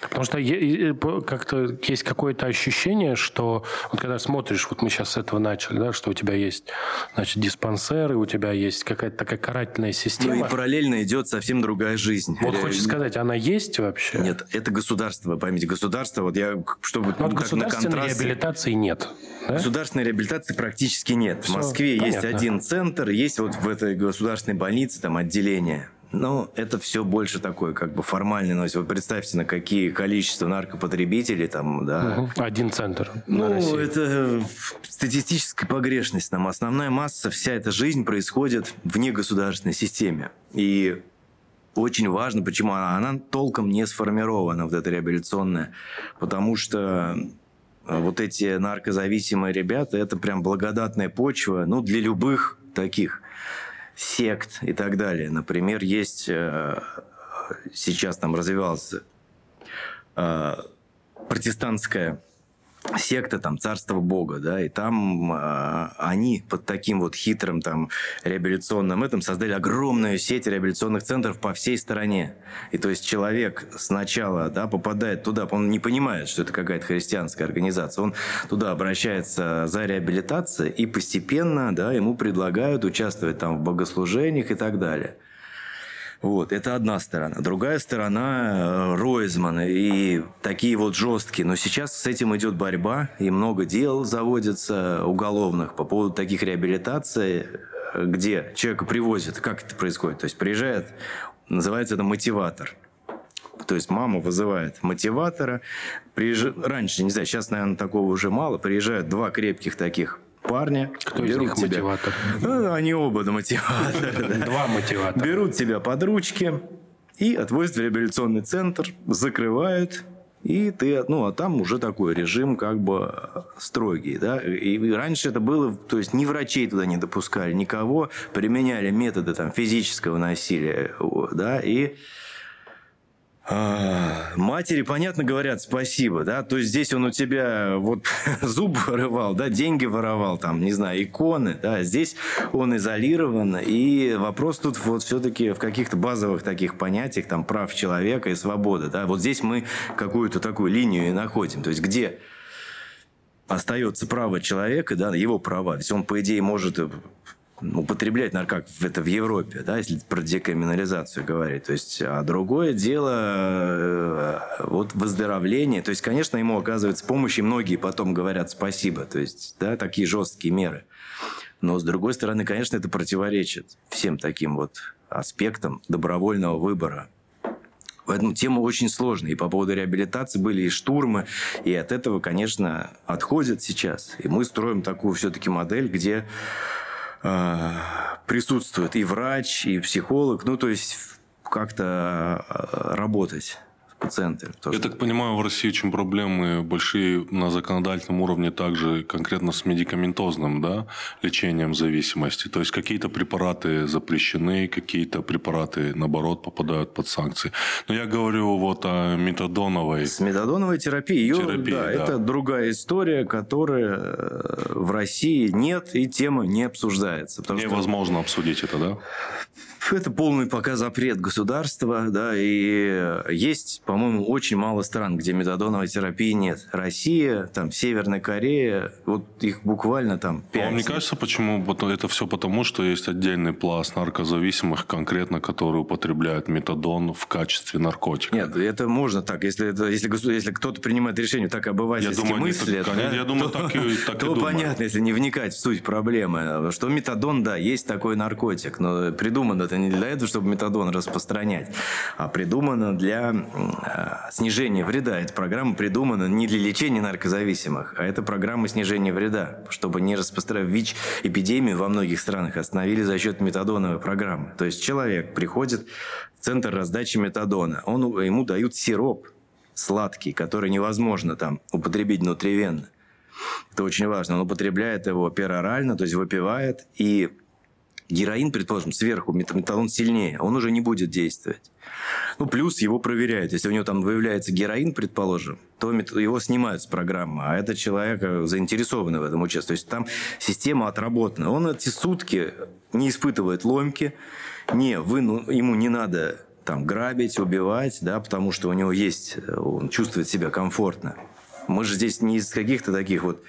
Как? Потому что как-то есть какое-то ощущение, что вот когда смотришь, вот мы сейчас с этого начали, да, что у тебя есть, значит, диспансеры, у тебя есть какая-то такая карательная система. Ну и параллельно идет совсем другая жизнь. Вот хочешь сказать, она есть вообще? Нет, это государство, поймите, государство, вот я, чтобы... Но ну, вот государственной контраст... реабилитации нет. Да? Государственной реабилитации практически нет. Все, в Москве понятно. есть один центр, есть вот в этой государственной больнице там отделение. Ну, это все больше такое, как бы формальный нос. Вы представьте, на какие количество наркопотребителей там, да. Угу. Один центр. Ну, это статистическая погрешность. Нам основная масса, вся эта жизнь происходит вне государственной системе. И очень важно, почему она, она толком не сформирована, вот эта реабилитационная. Потому что э, вот эти наркозависимые ребята, это прям благодатная почва, ну, для любых таких сект и так далее. Например, есть э, сейчас там развивалась э, протестантская секта там царство бога да и там э, они под таким вот хитрым там реабилитационным этим создали огромную сеть реабилитационных центров по всей стране. И то есть человек сначала да попадает туда он не понимает что это какая-то христианская организация. Он туда обращается за реабилитацией и постепенно да ему предлагают участвовать там в богослужениях и так далее вот, это одна сторона. Другая сторона э, Ройзман и такие вот жесткие. Но сейчас с этим идет борьба, и много дел заводится уголовных по поводу таких реабилитаций, э, где человека привозят. Как это происходит? То есть приезжает, называется это мотиватор. То есть мама вызывает мотиватора. Приезж... Раньше, не знаю, сейчас, наверное, такого уже мало. Приезжают два крепких таких парня. Кто из них тебя. мотиватор? Ну, они оба мотиваторы. Два мотиватора. Берут тебя под ручки и отвозят в реабилитационный центр, закрывают, И ты, ну, а там уже такой режим как бы строгий, да. И раньше это было, то есть ни врачей туда не допускали, никого, применяли методы там физического насилия, да, и а, матери, понятно, говорят спасибо, да, то есть здесь он у тебя вот зуб вырывал, да, деньги воровал, там, не знаю, иконы, да, здесь он изолирован, и вопрос тут вот все-таки в каких-то базовых таких понятиях, там, прав человека и свободы, да, вот здесь мы какую-то такую линию и находим, то есть где остается право человека, да, его права, есть он, по идее, может употреблять наркотик это в Европе, да, если про декриминализацию говорить. То есть, а другое дело э, вот выздоровление. То есть, конечно, ему оказывается помощь, и многие потом говорят спасибо. То есть, да, такие жесткие меры. Но, с другой стороны, конечно, это противоречит всем таким вот аспектам добровольного выбора. Поэтому тема очень сложная. И по поводу реабилитации были и штурмы, и от этого, конечно, отходят сейчас. И мы строим такую все-таки модель, где присутствует и врач, и психолог, ну, то есть как-то а, работать пациенты. Я так понимаю, в России очень проблемы большие на законодательном уровне также конкретно с медикаментозным да, лечением зависимости. То есть какие-то препараты запрещены, какие-то препараты, наоборот, попадают под санкции. Но я говорю вот о метадоновой... С метадоновой терапией. Ее, терапии, да, да. Это другая история, которая э, в России нет, и тема не обсуждается. Невозможно что... обсудить это, да? Это полный пока запрет государства, да, и есть, по-моему, очень мало стран, где метадоновой терапии нет. Россия, там, Северная Корея, вот их буквально там пять. А вам не кажется, почему это все потому, что есть отдельный пласт наркозависимых, конкретно, которые употребляют метадон в качестве наркотика? Нет, это можно так. Если, это, если, если кто-то принимает решение так обывательски я думаю, мыслит, так, да, я думаю, то, так и, так то и понятно, если не вникать в суть проблемы, что метадон, да, есть такой наркотик, но придуман это не для этого, чтобы метадон распространять, а придумано для э, снижения вреда. Эта программа придумана не для лечения наркозависимых, а это программа снижения вреда, чтобы не распространять ВИЧ-эпидемию во многих странах остановили за счет метадоновой программы. То есть человек приходит в центр раздачи метадона, он, ему дают сироп сладкий, который невозможно там употребить внутривенно. Это очень важно. Он употребляет его перорально, то есть выпивает, и Героин, предположим, сверху, металлон сильнее, он уже не будет действовать. Ну, плюс его проверяют. Если у него там выявляется героин, предположим, то его снимают с программы, а этот человек э, заинтересованный в этом участвовать. То есть там система отработана. Он эти сутки не испытывает ломки, не, вы, ну, ему не надо там грабить, убивать, да, потому что у него есть, э, он чувствует себя комфортно. Мы же здесь не из каких-то таких вот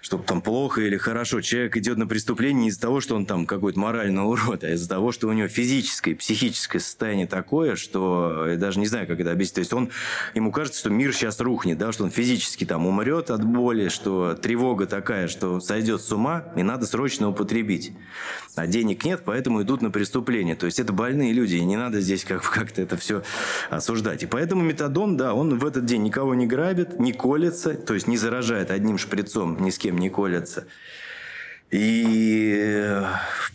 чтобы там плохо или хорошо. Человек идет на преступление не из-за того, что он там какой-то моральный урод, а из-за того, что у него физическое, психическое состояние такое, что я даже не знаю, как это объяснить. То есть он, ему кажется, что мир сейчас рухнет, да, что он физически там умрет от боли, что тревога такая, что сойдет с ума, и надо срочно употребить. А денег нет, поэтому идут на преступление. То есть это больные люди, и не надо здесь как- как-то это все осуждать. И поэтому метадон, да, он в этот день никого не грабит, не колется, то есть не заражает одним шприцом ни с кем не колется. И э,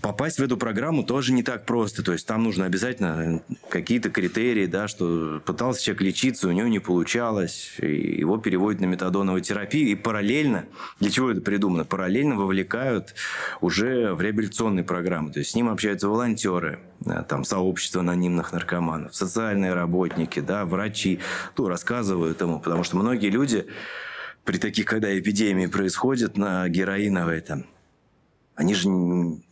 попасть в эту программу тоже не так просто. То есть там нужно обязательно какие-то критерии, да, что пытался человек лечиться, у него не получалось, и его переводят на метадоновую терапию. И параллельно, для чего это придумано? Параллельно вовлекают уже в реабилитационные программы. То есть с ним общаются волонтеры, там, сообщество анонимных наркоманов, социальные работники, да, врачи. Ну, рассказывают ему, потому что многие люди при таких, когда эпидемии происходят на героиновой там, они же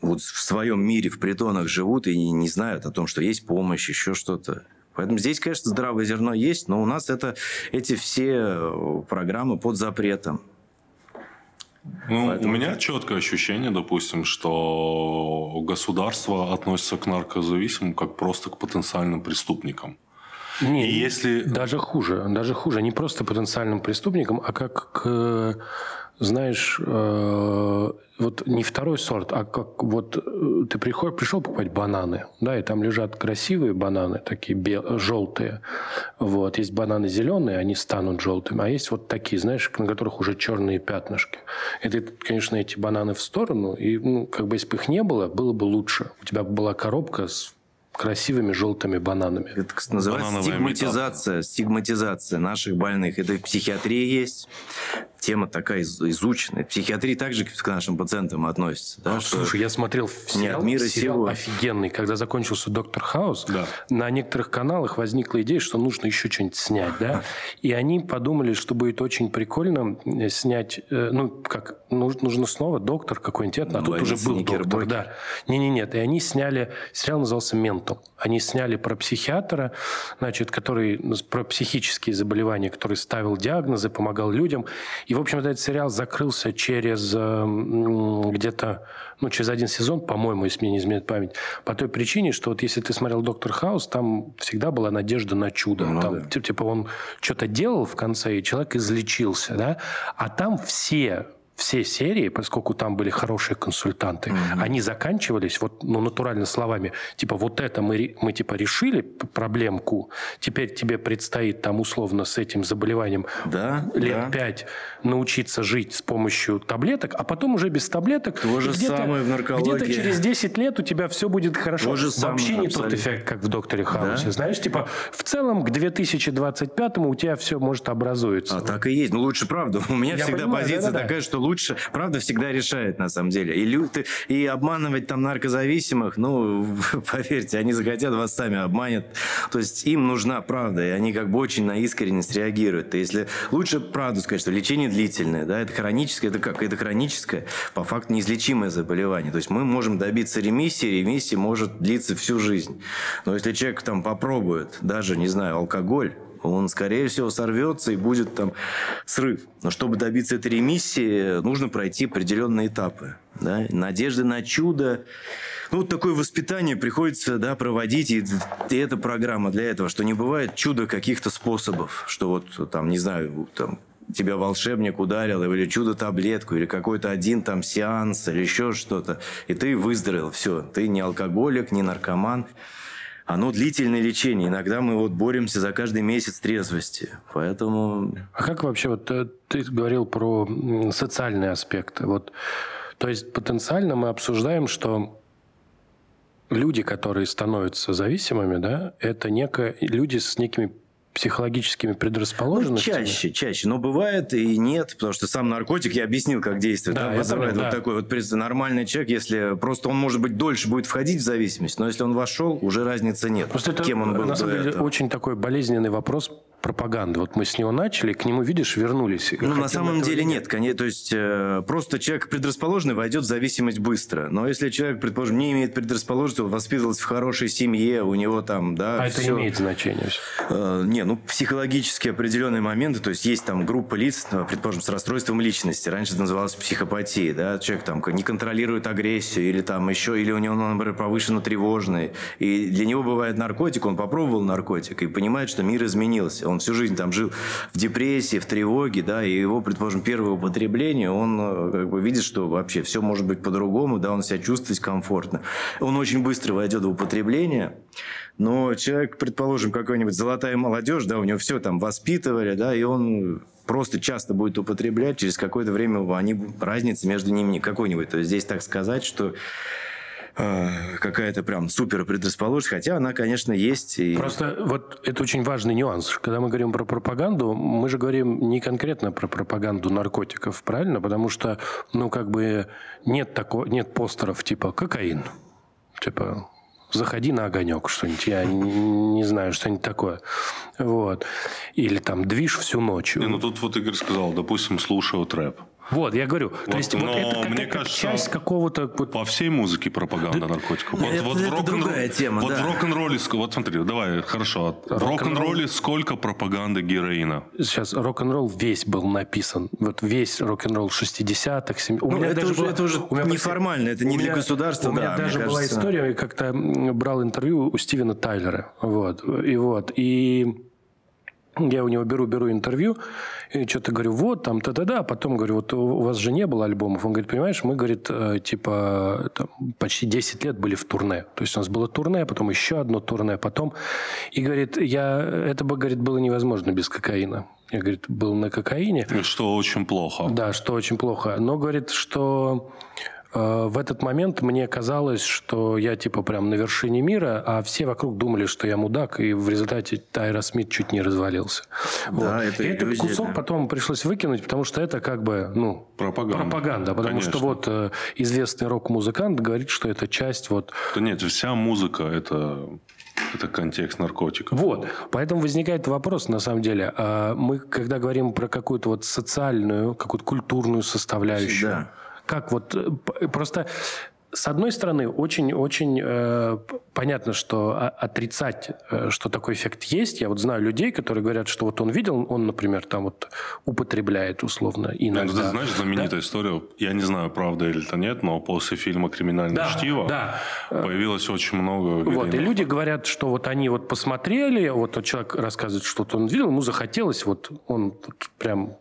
вот в своем мире, в притонах живут и не знают о том, что есть помощь, еще что-то. Поэтому здесь, конечно, здравое зерно есть, но у нас это, эти все э, программы под запретом. Ну, Поэтому... У меня четкое ощущение, допустим, что государство относится к наркозависимым как просто к потенциальным преступникам. Не, и если... Даже хуже. Даже хуже. Не просто потенциальным преступникам, а как к знаешь, э, вот не второй сорт, а как вот э, ты приходишь, пришел покупать бананы, да, и там лежат красивые бананы, такие бел, желтые, вот, есть бананы зеленые, они станут желтыми, а есть вот такие, знаешь, на которых уже черные пятнышки. Это, конечно, эти бананы в сторону, и, ну, как бы, если бы их не было, было бы лучше. У тебя была коробка с красивыми желтыми бананами. Это называется Банановая стигматизация, метафора. стигматизация наших больных. Это в психиатрии есть тема такая изученная. Психиатрия также к нашим пациентам относится. Да, что Слушай, я смотрел сериал, мира сериал сего. офигенный. Когда закончился «Доктор Хаус», да. на некоторых каналах возникла идея, что нужно еще что-нибудь снять. Да? И они подумали, что будет очень прикольно э, снять, э, ну, как, нужно снова доктор какой-нибудь, а тут уже был доктор. Да. Не-не-нет. И они сняли, сериал назывался «Ментал». Они сняли про психиатра, значит, который, ну, про психические заболевания, который ставил диагнозы, помогал людям. И, в общем, этот сериал закрылся через э, где-то, ну, через один сезон, по-моему, если мне не изменяет память, по той причине, что вот если ты смотрел «Доктор Хаус», там всегда была надежда на чудо. Ну, там, да. Типа он что-то делал в конце, и человек излечился, да? А там все все серии, поскольку там были хорошие консультанты, mm-hmm. они заканчивались вот, ну, натурально словами, типа, вот это мы, мы типа решили проблемку, теперь тебе предстоит там условно с этим заболеванием да, лет пять научиться жить с помощью таблеток, а потом уже без таблеток. То же самое в наркологии. Где-то через 10 лет у тебя все будет хорошо. То же Вообще самое, не абсолютно. тот эффект, как в «Докторе Хаусе». Да? Знаешь, типа, в целом к 2025 у тебя все может образуется. А так и есть. Ну, лучше правда. У меня Я всегда понимаю, позиция да, да, такая, да. что лучше. Правда всегда решает, на самом деле. И, люты, и обманывать там наркозависимых, ну, поверьте, они захотят, вас сами обманят. То есть им нужна правда, и они как бы очень на искренность реагируют. И если лучше правду сказать, что лечение длительное, да, это хроническое, это как? Это хроническое, по факту неизлечимое заболевание. То есть мы можем добиться ремиссии, ремиссия может длиться всю жизнь. Но если человек там попробует даже, не знаю, алкоголь, он, скорее всего, сорвется и будет там срыв. Но чтобы добиться этой ремиссии, нужно пройти определенные этапы. Да? Надежды на чудо. Ну, вот такое воспитание приходится да, проводить, и, и эта программа для этого, что не бывает чуда каких-то способов, что вот там, не знаю, там, тебя волшебник ударил, или чудо-таблетку, или какой-то один там сеанс, или еще что-то, и ты выздоровел, все, ты не алкоголик, не наркоман оно длительное лечение. Иногда мы вот боремся за каждый месяц трезвости. Поэтому... А как вообще, вот э, ты говорил про социальные аспекты. Вот, то есть потенциально мы обсуждаем, что люди, которые становятся зависимыми, да, это некое, люди с некими психологическими предрасположенностями? Ну, чаще, чаще. Но бывает и нет, потому что сам наркотик, я объяснил, как действует. Да, да, вызывает понял, вот да. такой вот нормальный человек, если просто он, может быть, дольше будет входить в зависимость, но если он вошел, уже разницы нет. Просто это, Кем он был на самом деле, этого. очень такой болезненный вопрос пропаганды. Вот мы с него начали, к нему, видишь, вернулись. Ну, на самом деле нет. нет. То есть, э, просто человек предрасположенный войдет в зависимость быстро. Но если человек, предположим, не имеет предрасположенности, он воспитывался в хорошей семье, у него там, да, А все... это имеет значение? Э, не, ну, психологически определенные моменты, то есть, есть там группа лиц, ну, предположим, с расстройством личности. Раньше это называлось психопатией, да, человек там не контролирует агрессию, или там еще, или у него, например, повышенно тревожный. И для него бывает наркотик, он попробовал наркотик и понимает, что мир изменился он всю жизнь там жил в депрессии, в тревоге, да, и его, предположим, первое употребление, он э, как бы видит, что вообще все может быть по-другому, да, он себя чувствует комфортно. Он очень быстро войдет в употребление, но человек, предположим, какой-нибудь золотая молодежь, да, у него все там воспитывали, да, и он просто часто будет употреблять, через какое-то время они, разницы между ними никакой-нибудь. То есть здесь так сказать, что Э, какая-то прям супер предрасположенность, хотя она, конечно, есть. И... Просто вот это очень важный нюанс. Когда мы говорим про пропаганду, мы же говорим не конкретно про пропаганду наркотиков, правильно? Потому что, ну, как бы нет такого, нет постеров типа кокаин, типа заходи на огонек что-нибудь, я не, не знаю, что-нибудь такое. Вот. Или там движ всю ночь. Не, ну тут вот Игорь сказал, допустим, слушаю трэп. Вот, я говорю. Вот, то есть, вот это мне как, кажется, часть какого-то... Вот... По всей музыке пропаганда да, наркотиков. Вот, это, вот это в другая тема, Вот да. в рок-н-ролле... Вот смотри, давай, хорошо. В рок-н-ролле сколько пропаганды героина? Сейчас рок-н-ролл весь был написан. Вот весь рок-н-ролл 60-х, 70-х. Ну, это, уже, была, это уже неформально, это не меня, для государства. У меня да, даже была кажется... история, я как-то брал интервью у Стивена Тайлера. Вот. И вот. И я у него беру, беру интервью, и что-то говорю, вот, там, та-да-да, а потом говорю, вот у вас же не было альбомов. Он говорит, понимаешь, мы, говорит, э, типа, там, почти 10 лет были в турне. То есть у нас было турне, потом еще одно турне, потом... И, говорит, я... Это, бы, говорит, было невозможно без кокаина. Я, говорит, был на кокаине. Что очень плохо. Да, что очень плохо. Но, говорит, что в этот момент мне казалось, что я типа прям на вершине мира, а все вокруг думали, что я мудак, и в результате Тайра Смит чуть не развалился. Да, вот. это и этот кусок да. потом пришлось выкинуть, потому что это как бы, ну, пропаганда. пропаганда потому Конечно. что вот э, известный рок-музыкант говорит, что это часть вот... Да нет, вся музыка это это контекст наркотиков. Вот. Поэтому возникает вопрос, на самом деле. А мы, когда говорим про какую-то вот социальную, какую-то культурную составляющую, да. Как вот... Э, просто с одной стороны, очень-очень э, понятно, что отрицать, э, что такой эффект есть. Я вот знаю людей, которые говорят, что вот он видел, он, например, там вот употребляет условно иногда. Ты знаешь знаменитая да? история, я не знаю, правда или это нет, но после фильма «Криминальное да, чтиво» да. появилось очень много... Вот, и люди говорят, что вот они вот посмотрели, вот человек рассказывает, что он видел, ему захотелось, вот он вот прям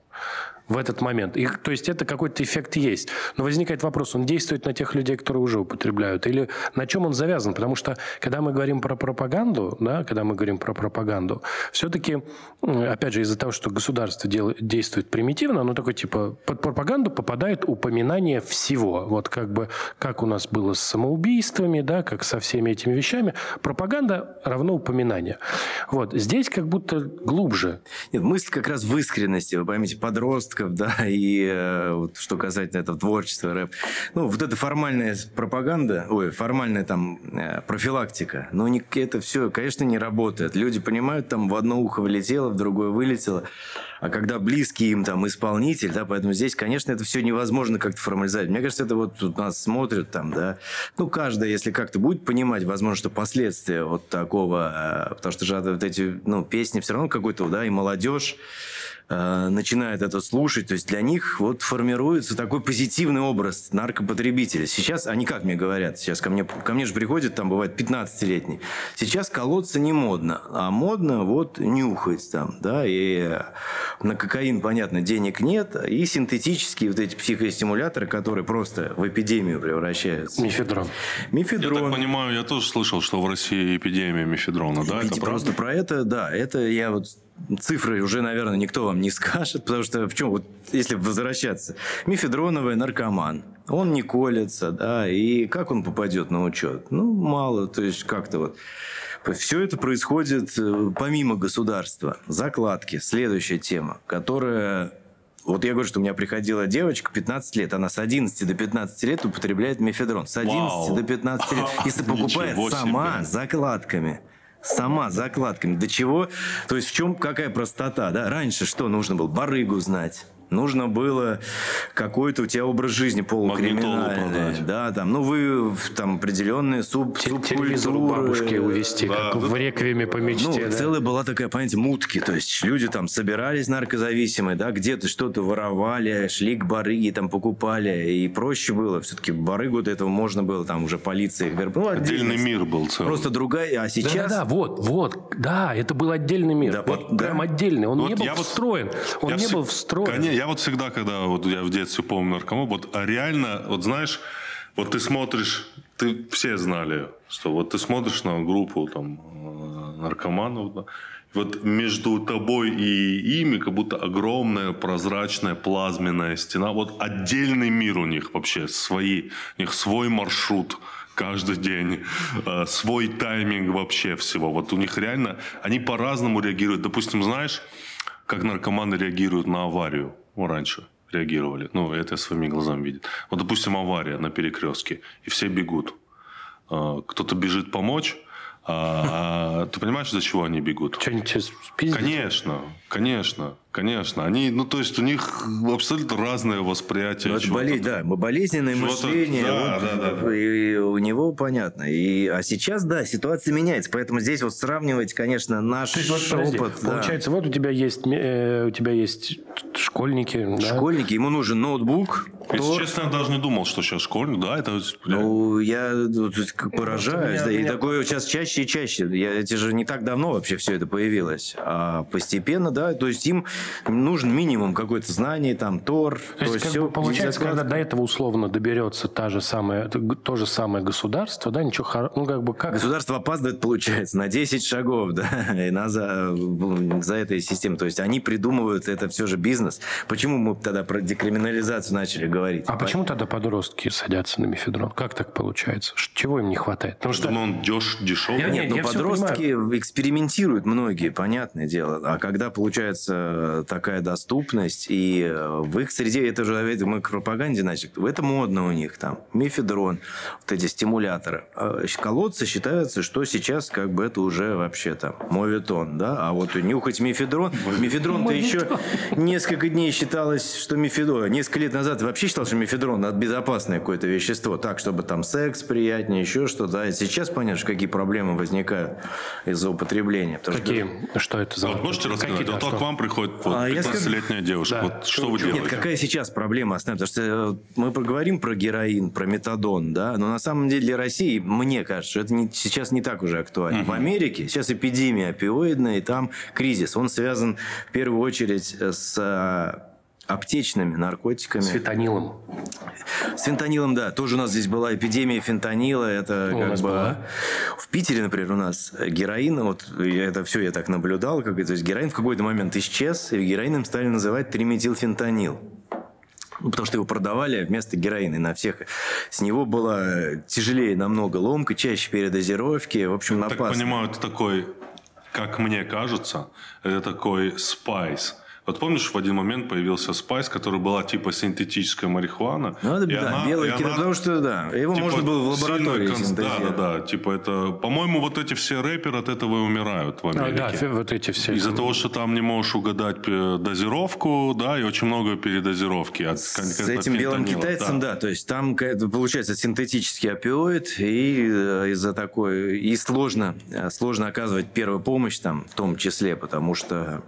в этот момент. И, то есть это какой-то эффект есть. Но возникает вопрос, он действует на тех людей, которые уже употребляют, или на чем он завязан? Потому что, когда мы говорим про пропаганду, да, когда мы говорим про пропаганду, все-таки, опять же, из-за того, что государство дел, действует примитивно, оно такое, типа, под пропаганду попадает упоминание всего. Вот как бы, как у нас было с самоубийствами, да, как со всеми этими вещами. Пропаганда равно упоминание. Вот. Здесь как будто глубже. Нет, мысль как раз в искренности. Вы поймите, подросток подростков, да, и э, вот, что касательно этого творчества, рэп. Ну, вот эта формальная пропаганда, ой, формальная там э, профилактика, ну, не, это все, конечно, не работает. Люди понимают, там в одно ухо влетело, в другое вылетело. А когда близкий им там исполнитель, да, поэтому здесь, конечно, это все невозможно как-то формализовать. Мне кажется, это вот тут нас смотрят там, да, ну, каждый, если как-то будет понимать, возможно, что последствия вот такого, э, потому что же вот эти, ну, песни все равно какой-то, да, и молодежь, Э, начинают это слушать. То есть для них вот формируется такой позитивный образ наркопотребителя. Сейчас они как мне говорят? Сейчас ко мне, ко мне же приходят, там бывает 15-летний. Сейчас колоться не модно, а модно вот нюхать там, да, и на кокаин, понятно, денег нет, и синтетические вот эти психостимуляторы, которые просто в эпидемию превращаются. Мифедрон. Мифедрон. Я так понимаю, я тоже слышал, что в России эпидемия мифедрона, да? Это просто про это, да, это я вот цифры уже, наверное, никто вам не скажет, потому что в чем, вот, если возвращаться, мифедроновый наркоман, он не колется, да, и как он попадет на учет? Ну, мало, то есть как-то вот. Все это происходит э, помимо государства. Закладки. Следующая тема, которая вот я говорю, что у меня приходила девочка 15 лет, она с 11 до 15 лет употребляет мефедрон. С 11 Вау. до 15 лет. Если покупает сама закладками сама закладками. До чего? То есть в чем какая простота? Да? Раньше что нужно было? Барыгу знать. Нужно было какой-то у тебя образ жизни полукриминальный. Да, там, ну вы там определенные суб Телевизор у бабушки увести, да, как в реквиеме по мечте. Ну, да? целая была такая, понятие, мутки. То есть люди там собирались наркозависимые, да, где-то что-то воровали, шли к барыге, там покупали. И проще было. Все-таки барыгу до этого можно было, там уже полиция. Ну, отдельный мир был целый. Просто другая. А сейчас... Да, да, вот, вот. Да, это был отдельный мир. Да, вот, прям да. отдельный. Он вот не был встроен. Он не был встроен. Конечно, я вот всегда, когда вот я в детстве помню наркоман, вот а реально, вот знаешь, вот ты смотришь, ты все знали, что вот ты смотришь на группу там э, наркоманов, да, вот между тобой и ими как будто огромная прозрачная плазменная стена. Вот отдельный мир у них вообще, свои, у них свой маршрут каждый день, э, свой тайминг вообще всего. Вот у них реально, они по-разному реагируют. Допустим, знаешь, как наркоманы реагируют на аварию раньше реагировали. Ну, это своими глазами видит. Вот, допустим, авария на перекрестке, и все бегут. А, кто-то бежит помочь, а, а ты понимаешь, за чего они бегут? Что-нибудь Конечно, конечно. Конечно, они, ну то есть у них абсолютно разное восприятие. Ну, это болезнь, да, мы болезненное мышление, да, вот, да, да, и у него понятно. И, а сейчас, да, ситуация меняется, поэтому здесь вот сравнивать, конечно, наш есть, вот, подожди, опыт. Получается, да. вот у тебя есть, э, у тебя есть школьники. Школьники, да? ему нужен ноутбук. Если то... честно, я даже не думал, что сейчас школьник, да, это... Ну, я поражаюсь, да, и такое сейчас чаще и чаще. Я, это же не так давно вообще все это появилось. А постепенно, да, то есть им нужен минимум какое-то знание, там, Тор. То, то есть, есть получается, когда до этого условно доберется та же самая, то же самое государство, да, ничего хорошего, ну, как бы как... Государство опаздывает, получается, на 10 шагов, да, и на за, за этой системой. То есть они придумывают это все же бизнес. Почему мы тогда про декриминализацию начали говорить? А почему тогда подростки садятся на мефедрон? Как так получается? Чего им не хватает? Потому что ну, он деш, дешевый. Я, нет, ну подростки экспериментируют многие, понятное дело. А когда получается такая доступность, и э, в их среде, это же мы к пропаганде начали, это модно у них там, мефедрон, вот эти стимуляторы. А колодцы считаются, что сейчас как бы это уже вообще там моветон, да, а вот нюхать мефедрон, мефедрон-то еще несколько дней считалось, что мефедрон, несколько лет назад вообще считал, что мефедрон это безопасное какое-то вещество, так, чтобы там секс приятнее, еще что-то. А сейчас понятно, какие проблемы возникают из-за употребления. Какие? Что, что это за... Вот можете рассказать? Вот к вам приходит вот, а 15-летняя девушка. Да. Вот что вы делаете? Нет, какая сейчас проблема основная? Потому что э, мы поговорим про героин, про метадон, да, но на самом деле для России, мне кажется, что это не, сейчас не так уже актуально. Угу. В Америке сейчас эпидемия опиоидная, и там кризис. Он связан в первую очередь с аптечными наркотиками. С фентанилом. С фентанилом, да. Тоже у нас здесь была эпидемия фентанила. Это у как бы... Была. В Питере, например, у нас героин, вот это все я так наблюдал, как, то есть героин в какой-то момент исчез, и героином стали называть триметилфентанил. Ну, потому что его продавали вместо героина на всех. С него было тяжелее намного ломка, чаще передозировки. В общем, опасно. Так понимаю, это такой, как мне кажется, это такой спайс вот помнишь, в один момент появился спайс, который была типа синтетическая марихуана. Ну, да, да она, белый кидо, потому что да, его типа, можно было в лаборатории конс... Да, да, да, типа это, по-моему, вот эти все рэперы от этого и умирают в Америке. А, да, вот эти все. Из-за того, что там не можешь угадать э, дозировку, да, и очень много передозировки. От, С этим белым китайцем, да. да, то есть там получается синтетический опиоид, и э, из-за такой, и сложно, э, сложно оказывать первую помощь там, в том числе, потому что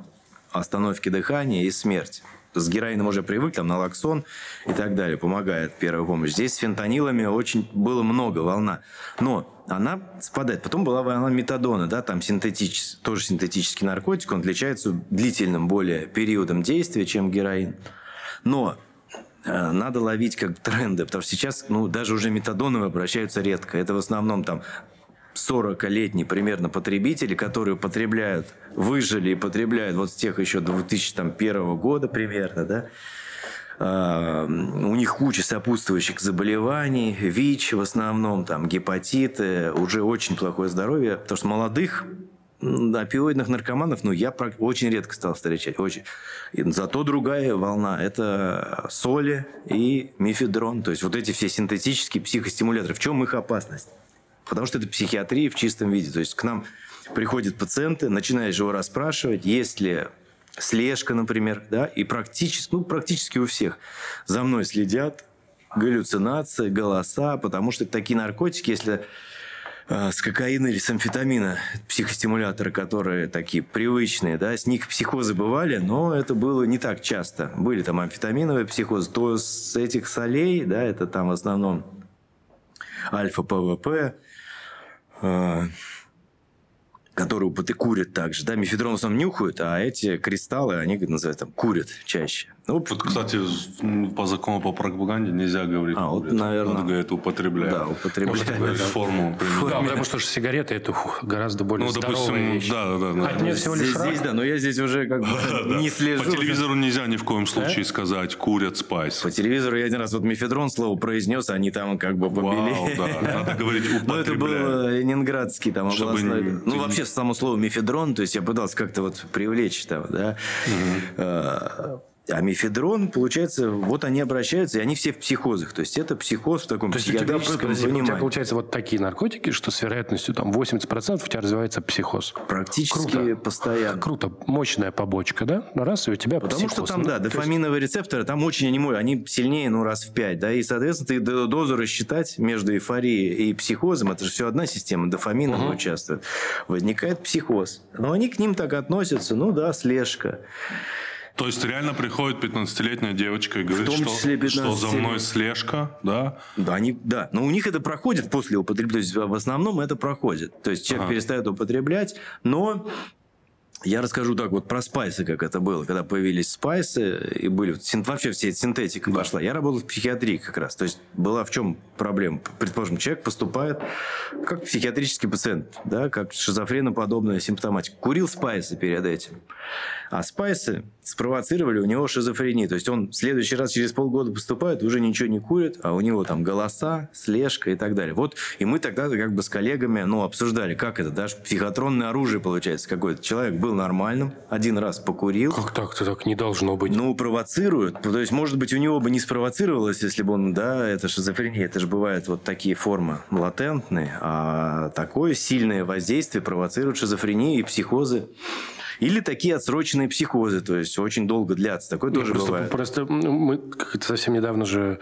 остановки дыхания и смерть. С героином уже привык, там, налоксон и так далее, помогает первая помощь. Здесь с фентанилами очень было много, волна. Но она спадает. Потом была волна метадона, да, там синтетический, тоже синтетический наркотик, он отличается длительным более периодом действия, чем героин. Но э, надо ловить как тренды, потому что сейчас, ну, даже уже метадоновые обращаются редко. Это в основном там 40-летние примерно потребители, которые потребляют, выжили и потребляют вот с тех еще 2001 года примерно, да, Uh, у них куча сопутствующих заболеваний, ВИЧ в основном, там, гепатиты, уже очень плохое здоровье, потому что молодых опиоидных наркоманов, ну, я очень редко стал встречать. Очень. Зато другая волна – это соли и мифедрон. То есть, вот эти все синтетические психостимуляторы. В чем их опасность? Потому что это психиатрия в чистом виде. То есть к нам приходят пациенты, начинаешь его расспрашивать, есть ли слежка, например, да, и практически, ну, практически у всех за мной следят, галлюцинации, голоса, потому что такие наркотики, если э, с кокаина или с амфетамина, психостимуляторы, которые такие привычные, да, с них психозы бывали, но это было не так часто. Были там амфетаминовые психозы, то с этих солей, да, это там в основном альфа-ПВП, которые курят также. Да, мефедрон в основном нюхают, а эти кристаллы, они называют там, курят чаще. Ну, вот, кстати, по закону по пропаганде нельзя говорить. А, вот, наверное. Надо говорить, употребляют. Да, употребляют. Можно говорить форму. Да, потому что сигареты это гораздо более ну, допустим, вещь. Да, да, да. А нет всего лишь здесь, да, но я здесь уже как бы не слежу. По телевизору нельзя ни в коем случае сказать «курят спайс». По телевизору я один раз вот мефедрон слово произнес, они там как бы побили. да, надо говорить «употребляют». Ну, это был ленинградский там областной. Ну, вообще, само слово мефедрон, то есть я пытался как-то вот привлечь там, да. А мифедрон, получается, вот они обращаются, и они все в психозах. То есть это психоз в таком То есть у тебя, у тебя получается вот такие наркотики, что с вероятностью там 80% у тебя развивается психоз. Практически Круто. постоянно. Круто. Мощная побочка, да? Раз, и у тебя Потому психоз. что там, да, дофаминовые есть... рецепторы, там очень они, они сильнее, ну, раз в пять, да, и, соответственно, ты дозу рассчитать между эйфорией и психозом, это же все одна система, дофамина угу. участвует. Возникает психоз. Но они к ним так относятся, ну да, слежка. То есть реально приходит 15-летняя девочка и говорит, что, что за мной слежка, да? Да, они, да, но у них это проходит после употребления, то есть в основном это проходит. То есть человек ага. перестает употреблять, но Я расскажу так вот про спайсы, как это было. Когда появились спайсы, и были... Вообще все эта синтетика да. пошла. Я работал в психиатрии как раз. То есть была в чем проблема? Предположим, человек поступает как психиатрический пациент, да, как шизофреноподобная симптоматика. Курил спайсы перед этим. А спайсы спровоцировали у него шизофрению. То есть он в следующий раз через полгода поступает, уже ничего не курит, а у него там голоса, слежка и так далее. Вот и мы тогда как бы с коллегами ну, обсуждали, как это, даже психотронное оружие получается какое-то. Человек был нормальным, один раз покурил. Как так? Это так не должно быть. Ну, провоцирует. То есть, может быть, у него бы не спровоцировалось, если бы он, да, это шизофрения. Это же бывают вот такие формы латентные, а такое сильное воздействие провоцирует шизофрению и психозы. Или такие отсроченные психозы, то есть очень долго длятся. Такое тоже просто, бывает. Просто мы совсем недавно же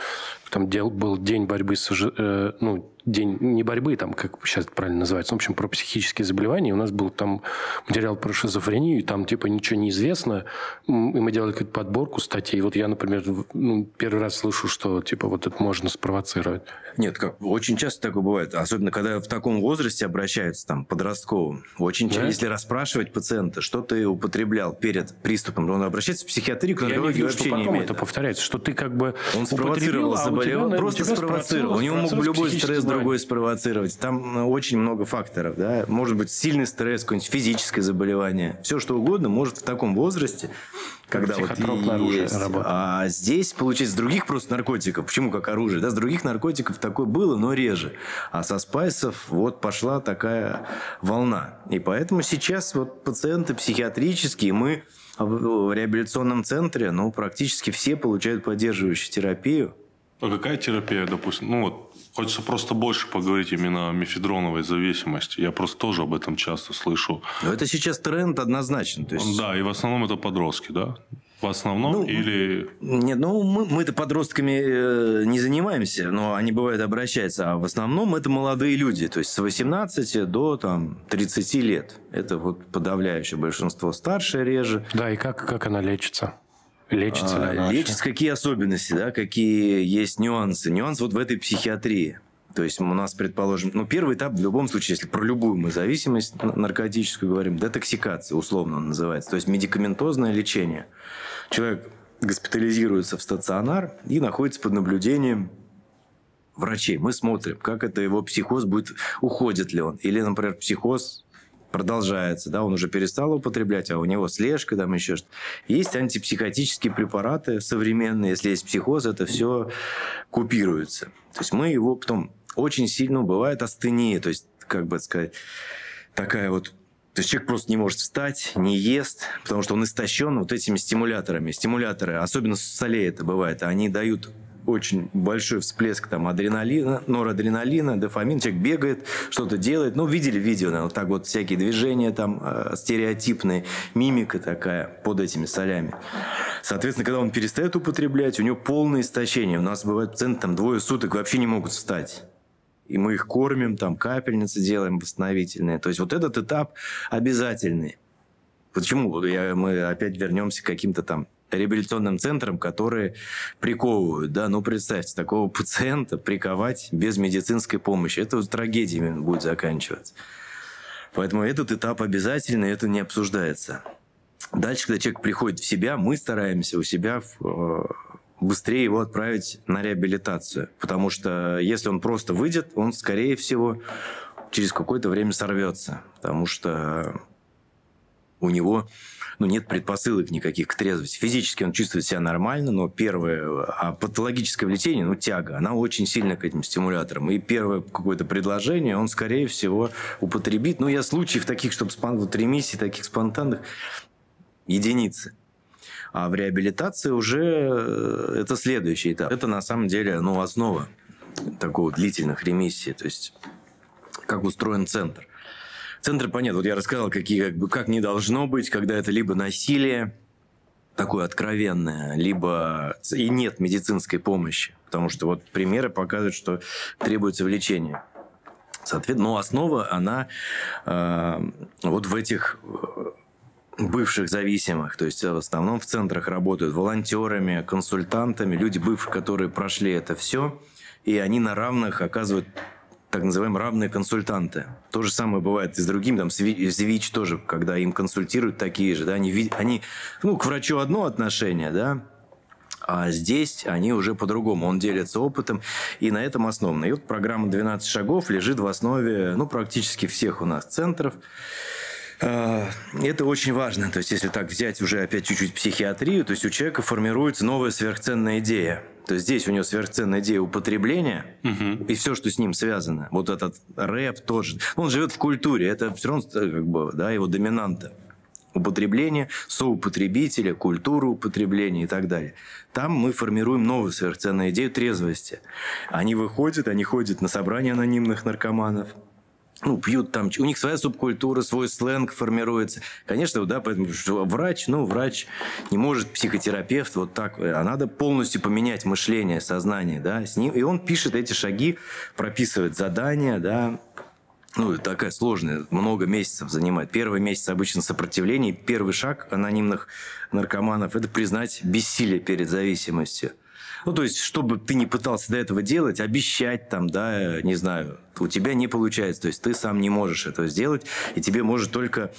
там дел, был день борьбы с э, ну, день не борьбы, там, как сейчас это правильно называется, в общем, про психические заболевания. У нас был там материал про шизофрению, и там, типа, ничего не известно. И мы делали какую-то подборку статей. Вот я, например, ну, первый раз слышу, что, типа, вот это можно спровоцировать. Нет, как очень часто такое бывает. Особенно, когда в таком возрасте обращаются, там, подростковым. Очень да? часто, если расспрашивать пациента, что ты употреблял перед приступом, он обращается в психиатрию, кардиологию вообще что потом не имеет. это повторяется, что ты как бы Он спровоцировал заболевание, а просто спровоцировал. У него мог любой стресс другой спровоцировать. Там э, очень много факторов. Да? Может быть, сильный стресс, какое-нибудь физическое заболевание. Все, что угодно может в таком возрасте, когда вот есть. А здесь, получается, с других просто наркотиков. Почему как оружие? Да, с других наркотиков такое было, но реже. А со спайсов вот пошла такая волна. И поэтому сейчас вот пациенты психиатрические, мы в реабилитационном центре, ну, практически все получают поддерживающую терапию. А какая терапия, допустим? Ну, вот Хочется просто больше поговорить именно о мефедроновой зависимости. Я просто тоже об этом часто слышу. Но это сейчас тренд однозначно. То есть... Да, и в основном это подростки, да? В основном ну, или... Нет, ну мы, мы-то подростками э, не занимаемся, но они бывают обращаются. А в основном это молодые люди, то есть с 18 до там, 30 лет. Это вот подавляющее большинство. Старшее реже. Да, и как, как она лечится? Лечится ли она Лечится какие особенности, да, какие есть нюансы. Нюанс вот в этой психиатрии. То есть у нас, предположим, ну, первый этап в любом случае, если про любую мы зависимость наркотическую говорим, детоксикация, условно он называется. То есть медикаментозное лечение. Человек госпитализируется в стационар и находится под наблюдением врачей. Мы смотрим, как это его психоз будет, уходит ли он. Или, например, психоз продолжается, да, он уже перестал употреблять, а у него слежка, там еще что-то. Есть антипсихотические препараты современные, если есть психоз, это все купируется. То есть мы его потом очень сильно, бывает астения, то есть, как бы сказать, такая вот то есть человек просто не может встать, не ест, потому что он истощен вот этими стимуляторами. Стимуляторы, особенно с солей это бывает, они дают очень большой всплеск там адреналина, норадреналина, дофамин. Человек бегает, что-то делает. Ну, видели видео, наверное, вот так вот всякие движения там э, стереотипные, мимика такая под этими солями. Соответственно, когда он перестает употреблять, у него полное истощение. У нас бывает пациенты там двое суток вообще не могут встать. И мы их кормим, там капельницы делаем восстановительные. То есть вот этот этап обязательный. Почему? Я, мы опять вернемся к каким-то там реабилитационным центрам, которые приковывают. Да? Ну, представьте, такого пациента приковать без медицинской помощи. Это трагедиями будет заканчиваться. Поэтому этот этап обязательный, это не обсуждается. Дальше, когда человек приходит в себя, мы стараемся у себя э, быстрее его отправить на реабилитацию. Потому что если он просто выйдет, он, скорее всего, через какое-то время сорвется. Потому что у него ну, нет предпосылок никаких к трезвости. Физически он чувствует себя нормально, но первое, а патологическое влечение, ну, тяга, она очень сильно к этим стимуляторам. И первое какое-то предложение он, скорее всего, употребит. Ну, я случаев таких, чтобы спон... вот ремиссий таких спонтанных, единицы. А в реабилитации уже э, это следующий этап. Это на самом деле ну, основа такого длительных ремиссий. То есть как устроен центр. Центр, понятно, вот я рассказал, какие, как, бы, как не должно быть, когда это либо насилие, такое откровенное, либо и нет медицинской помощи. Потому что вот примеры показывают, что требуется влечение. Соответственно, но основа, она э, вот в этих э, бывших зависимых, то есть в основном в центрах работают волонтерами, консультантами, люди бывшие, которые прошли это все, и они на равных оказывают так называемые равные консультанты. То же самое бывает и с другими, там, с ВИЧ тоже, когда им консультируют такие же, да, они, они, ну, к врачу одно отношение, да, а здесь они уже по-другому. Он делится опытом, и на этом основано. И вот программа «12 шагов» лежит в основе ну, практически всех у нас центров. А, это очень важно. То есть, если так взять уже опять чуть-чуть психиатрию, то есть у человека формируется новая сверхценная идея. То есть здесь у него сверхценная идея употребления угу. и все, что с ним связано. Вот этот рэп тоже. Он живет в культуре, это все равно как бы, да, его доминанта употребления, соупотребителя, культуру употребления и так далее. Там мы формируем новую сверхценную идею трезвости. Они выходят, они ходят на собрания анонимных наркоманов, ну, пьют там, у них своя субкультура, свой сленг формируется. Конечно, да, поэтому врач, ну, врач не может, психотерапевт вот так, а надо полностью поменять мышление, сознание, да, с ним, и он пишет эти шаги, прописывает задания, да, ну, такая сложная, много месяцев занимает. Первый месяц обычно сопротивление. Первый шаг анонимных наркоманов – это признать бессилие перед зависимостью. Ну, то есть, чтобы ты не пытался до этого делать, обещать там, да, не знаю, у тебя не получается. То есть, ты сам не можешь этого сделать, и тебе может только,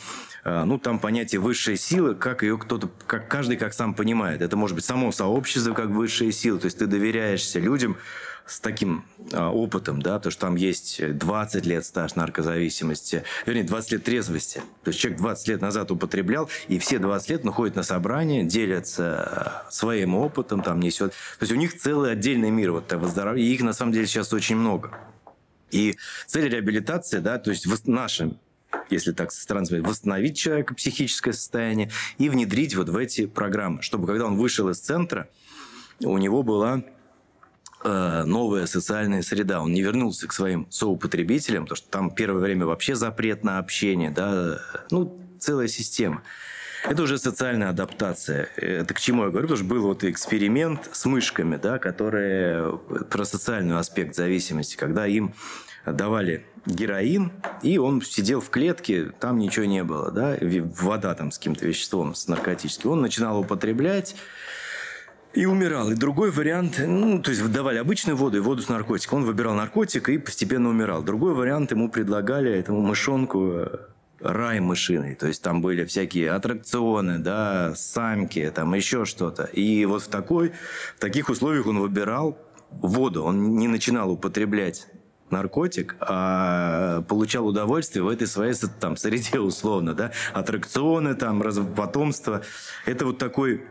а, ну, там понятие высшая сила, как ее кто-то, как каждый как сам понимает. Это может быть само сообщество как высшая сила. То есть, ты доверяешься людям, с таким а, опытом, да, то что там есть 20 лет стаж наркозависимости, вернее, 20 лет трезвости. То есть человек 20 лет назад употреблял, и все 20 лет находят на собрание, делятся своим опытом, там несет. То есть у них целый отдельный мир вот и их на самом деле сейчас очень много. И цель реабилитации, да, то есть в нашем если так со стороны смотреть, восстановить человека психическое состояние и внедрить вот в эти программы, чтобы когда он вышел из центра, у него была Э, новая социальная среда. Он не вернулся к своим соупотребителям, потому что там первое время вообще запрет на общение, да, ну, целая система. Это уже социальная адаптация. Это к чему я говорю? Потому что был вот эксперимент с мышками, да, которые про социальный аспект зависимости, когда им давали героин, и он сидел в клетке, там ничего не было, да, вода там с каким-то веществом, с наркотическим. Он начинал употреблять, и умирал. И другой вариант, ну, то есть выдавали обычную воду и воду с наркотиком. Он выбирал наркотик и постепенно умирал. Другой вариант ему предлагали этому мышонку э, рай мышиный. То есть там были всякие аттракционы, да, самки, там еще что-то. И вот в, такой, в таких условиях он выбирал воду. Он не начинал употреблять наркотик, а получал удовольствие в этой своей там, среде условно, да, аттракционы, там, потомство. Это вот такой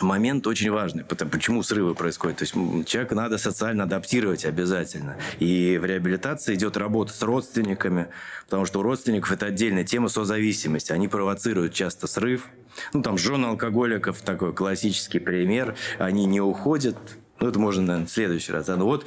момент очень важный. Потому, почему срывы происходят? То есть человека надо социально адаптировать обязательно. И в реабилитации идет работа с родственниками, потому что у родственников это отдельная тема созависимости. Они провоцируют часто срыв. Ну, там, жены алкоголиков, такой классический пример. Они не уходят. Ну, это можно, наверное, в следующий раз. Ну, вот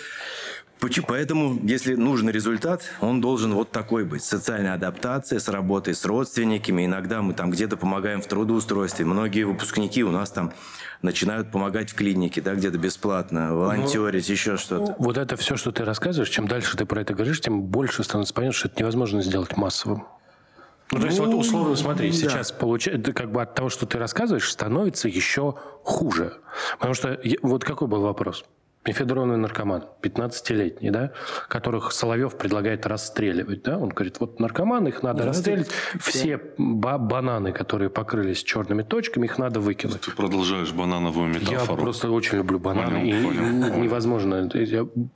Поэтому, если нужен результат, он должен вот такой быть. Социальная адаптация с работой с родственниками. Иногда мы там где-то помогаем в трудоустройстве. Многие выпускники у нас там начинают помогать в клинике, да, где-то бесплатно, волонтерить, ну, еще что-то. Вот это все, что ты рассказываешь, чем дальше ты про это говоришь, тем больше становится понятно, что это невозможно сделать массовым. Ну, то есть, вот условно, смотри, да. сейчас получается, как бы от того, что ты рассказываешь, становится еще хуже. Потому что, вот какой был вопрос? Мефедронный наркоман, 15-летний, да, которых Соловьев предлагает расстреливать, да, он говорит, вот наркоманы, их надо да, расстрелять, все ба бананы, которые покрылись черными точками, их надо выкинуть. Ты продолжаешь банановую метафору. Я просто очень люблю бананы, понял, и понял, невозможно.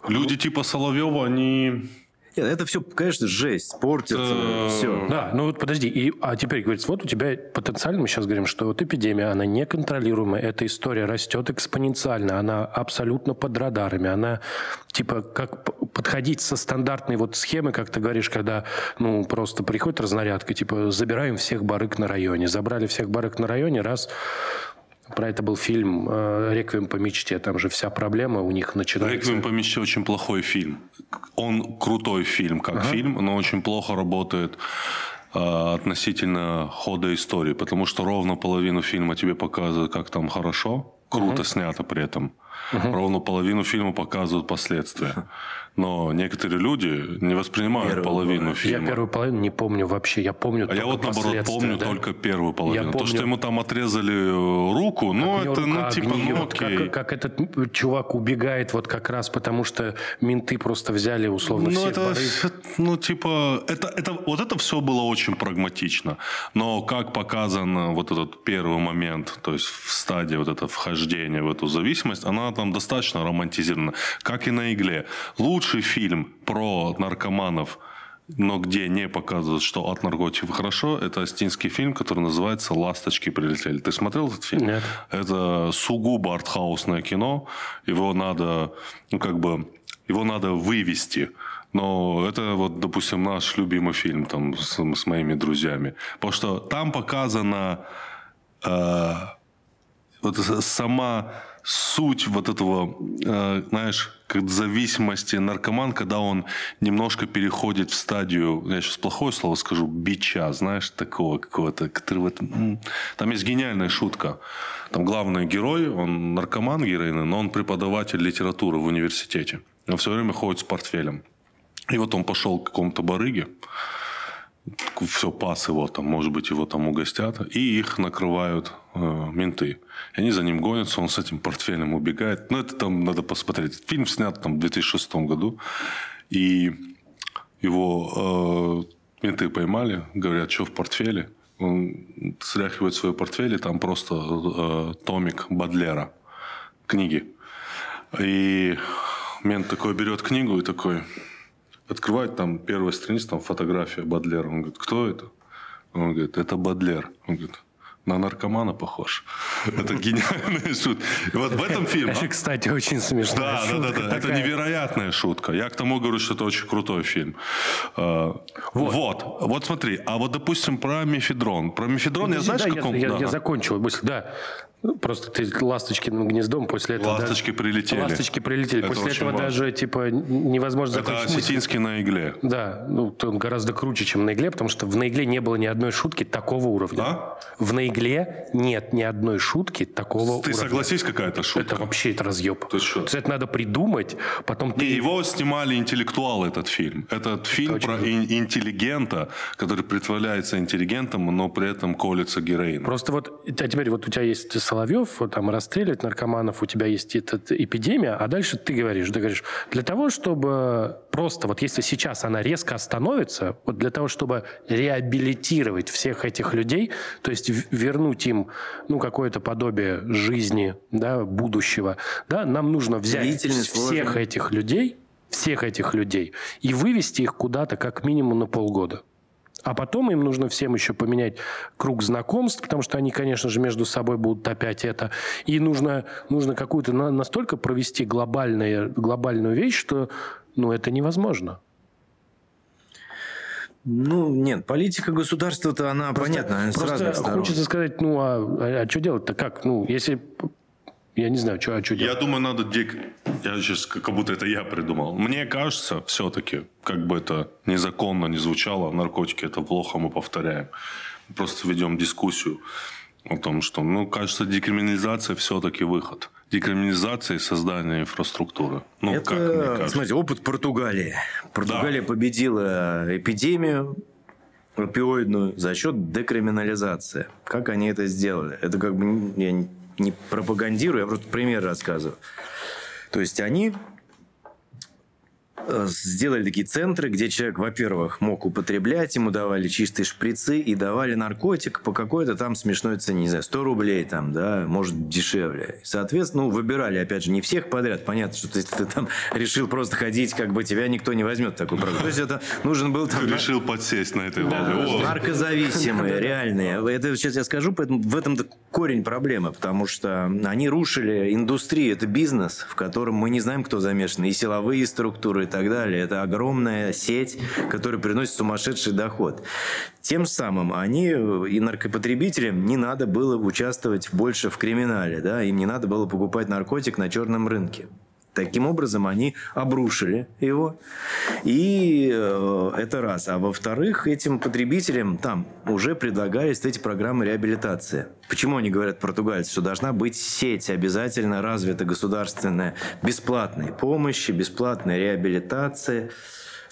Люди типа Соловьева, они нет, это все, конечно, жесть, портится, э, все. Да, ну вот подожди, и, а теперь говорится, вот у тебя потенциально, мы сейчас говорим, что вот эпидемия, она неконтролируемая, эта история растет экспоненциально, она абсолютно под радарами, она типа как подходить со стандартной вот схемы, как ты говоришь, когда ну просто приходит разнарядка, типа забираем всех барык на районе, забрали всех барык на районе, раз про это был фильм э, «Реквием по мечте». Там же вся проблема у них начинается... «Реквием по мечте» очень плохой фильм. Он крутой фильм, как ага. фильм, но очень плохо работает э, относительно хода истории, потому что ровно половину фильма тебе показывают, как там хорошо, круто ага. снято при этом. Угу. Ровно половину фильма показывают последствия. Но некоторые люди не воспринимают первую половину фильма. Я первую половину не помню вообще. Я помню А я вот наоборот помню да? только первую половину. Я помню... То, что ему там отрезали э, руку, ну это ну типа гниет, ну окей. Как, как этот чувак убегает вот как раз потому, что менты просто взяли условно ну, все это, Ну типа это, это, вот это все было очень прагматично. Но как показан вот этот первый момент, то есть в стадии вот это вхождения в эту зависимость, она там достаточно романтизирована. Как и на игле. Лучший фильм про наркоманов, но где не показывают, что от наркотиков хорошо, это астинский фильм, который называется «Ласточки прилетели». Ты смотрел этот фильм? Нет. Это сугубо артхаусное кино. Его надо, ну, как бы, его надо вывести. Но это вот, допустим, наш любимый фильм там с, с моими друзьями. Потому что там показана э, вот сама суть вот этого, э, знаешь, как зависимости наркоман, когда он немножко переходит в стадию, я сейчас плохое слово скажу, бича, знаешь, такого какого-то, который вот... Там есть гениальная шутка. Там главный герой, он наркоман героина, но он преподаватель литературы в университете. Он все время ходит с портфелем. И вот он пошел к какому-то барыге, все, пас его там, может быть, его там угостят, и их накрывают э, менты. И они за ним гонятся, он с этим портфелем убегает. Ну, это там надо посмотреть. Фильм снят там в 2006 году, и его э, менты поймали, говорят, что в портфеле. Он стряхивает свой портфель, и там просто э, томик Бадлера, книги. И мент такой берет книгу и такой, открывает там первая страница, там фотография Бадлера. Он говорит, кто это? Он говорит, это Бадлер. Он говорит, на наркомана похож. Это гениальная шутка. Вот в этом фильме... Это, кстати, очень смешно. Да, да, да, да. Это невероятная шутка. Я к тому говорю, что это очень крутой фильм. А, вот. Вот, вот смотри. А вот, допустим, про мефедрон. Про мефедрон я знаешь, каком... Я, я закончил мысль, да. Просто ты ласточкиным гнездом после этого... Ласточки да, прилетели. Ласточки прилетели. Это после этого важно. даже, типа, невозможно Это закончить осетинский на игле. Да, ну, он гораздо круче, чем на игле, потому что в на игле не было ни одной шутки такого уровня. Да? В на игле нет ни одной шутки такого ты уровня. Ты согласись, какая-то шутка? Это вообще это разъеб. Есть, что? это надо придумать, потом ты... Не, его снимали интеллектуалы, этот фильм. Этот фильм Это про ин- интеллигента, который притворяется интеллигентом, но при этом колется героин. Просто вот, а теперь вот у тебя есть Соловьев, там расстреливать наркоманов, у тебя есть эта эпидемия, а дальше ты говоришь, ты говоришь, для того, чтобы просто, вот если сейчас она резко остановится, вот для того, чтобы реабилитировать всех этих людей, то есть вернуть им, ну, какое-то подобие жизни, да, будущего, да, нам нужно взять всех этих людей, всех этих людей и вывести их куда-то как минимум на полгода. А потом им нужно всем еще поменять круг знакомств, потому что они, конечно же, между собой будут опять это. И нужно, нужно какую-то настолько провести глобальную, глобальную вещь, что ну, это невозможно. Ну, нет, политика государства-то, она просто, понятна. Просто хочется сказать, ну, а, а, а что делать-то как? Ну, если я не знаю, что, а что делать. Я думаю, надо... Дик... Я сейчас, как будто это я придумал. Мне кажется, все-таки, как бы это незаконно не звучало, наркотики это плохо, мы повторяем. Просто ведем дискуссию о том, что, ну, кажется, декриминализация все-таки выход. Декриминализация и создание инфраструктуры. Ну, это, как мне кажется. смотрите, опыт Португалии. Португалия да. победила эпидемию, опиоидную за счет декриминализации. Как они это сделали? Это как бы я не пропагандирую, я просто пример рассказываю. То есть они сделали такие центры, где человек, во-первых, мог употреблять, ему давали чистые шприцы и давали наркотик по какой-то там смешной цене, не знаю, 100 рублей там, да, может, дешевле. соответственно, ну, выбирали, опять же, не всех подряд. Понятно, что если ты там решил просто ходить, как бы тебя никто не возьмет такую программу. То есть это нужен был там... Ты решил подсесть на этой да, Наркозависимые, реальные. Это сейчас я скажу, поэтому в этом корень проблемы, потому что они рушили индустрию, это бизнес, в котором мы не знаем, кто замешан, и силовые структуры, так далее. Это огромная сеть, которая приносит сумасшедший доход. Тем самым они и наркопотребителям не надо было участвовать больше в криминале, да, им не надо было покупать наркотик на черном рынке. Таким образом, они обрушили его. И э, это раз. А во-вторых, этим потребителям там уже предлагались эти программы реабилитации. Почему они говорят, португальцы, что должна быть сеть обязательно развита государственная бесплатной помощи, бесплатной реабилитации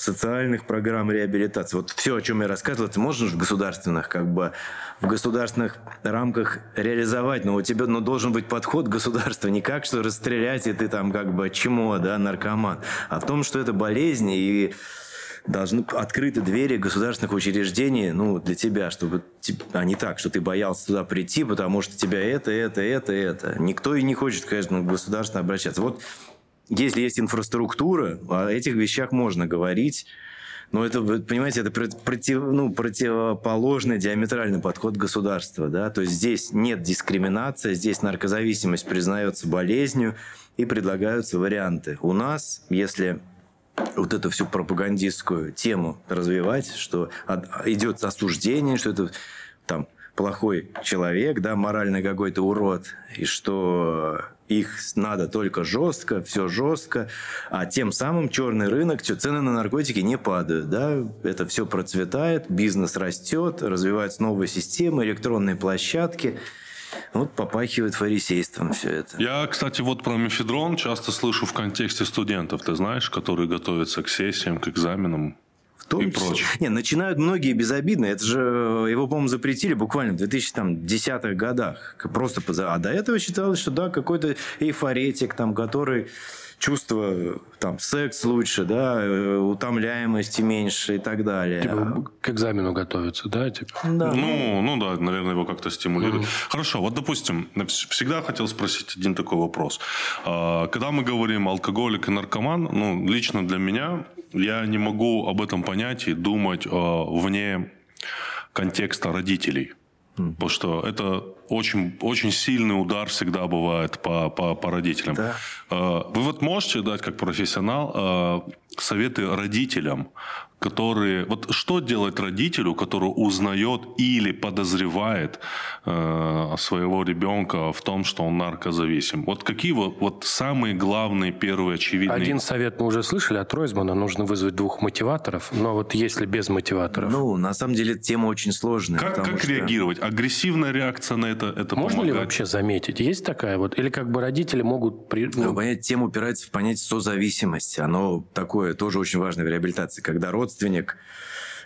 социальных программ реабилитации. Вот все, о чем я рассказывал, это можно в государственных, как бы, в государственных рамках реализовать, но у тебя ну, должен быть подход государства, не как, что расстрелять, и ты там как бы чмо, да, наркоман, а в том, что это болезнь, и должны открыты двери государственных учреждений, ну, для тебя, чтобы, а не так, что ты боялся туда прийти, потому что тебя это, это, это, это. Никто и не хочет, конечно, к государству обращаться. Вот если есть инфраструктура, о этих вещах можно говорить. Но это, понимаете, это против, ну, противоположный диаметральный подход государства. Да? То есть здесь нет дискриминации, здесь наркозависимость признается болезнью и предлагаются варианты. У нас, если вот эту всю пропагандистскую тему развивать, что идет осуждение, что это там плохой человек, да, морально какой-то урод, и что их надо только жестко, все жестко, а тем самым черный рынок, цены на наркотики не падают, да, это все процветает, бизнес растет, развиваются новые системы, электронные площадки, вот попахивает фарисейством все это. Я, кстати, вот про мефедрон часто слышу в контексте студентов, ты знаешь, которые готовятся к сессиям, к экзаменам. Том и числе. Прочее. Не, начинают многие безобидно. Это же его, по-моему, запретили буквально в 2010-х годах. Просто А до этого считалось, что да, какой-то эйфоретик, там, который чувство, там, секс лучше, да, э, утомляемости меньше и так далее. Типа к экзамену готовиться, да? Типа? Да. Ну, ну да, наверное, его как-то стимулирует. Mm-hmm. Хорошо, вот, допустим, всегда хотел спросить один такой вопрос. А, когда мы говорим алкоголик и наркоман, ну, лично для меня, я не могу об этом понятии думать а, вне контекста родителей. Mm. Потому что это очень, очень сильный удар всегда бывает по, по, по родителям. Да. А, вы вот можете дать как профессионал а, советы родителям, которые... Вот что делать родителю, который узнает или подозревает э, своего ребенка в том, что он наркозависим? Вот какие вот, вот самые главные, первые, очевидные... Один совет мы уже слышали от Ройзмана. Нужно вызвать двух мотиваторов. Но вот если без мотиваторов... Ну, на самом деле, тема очень сложная. Как, как что... реагировать? Агрессивная реакция на это, это Можно помогает? ли вообще заметить? Есть такая вот? Или как бы родители могут... При... Ну, ну понять, тема упирается в понятие созависимости. Оно такое тоже очень важное в реабилитации. Когда родственник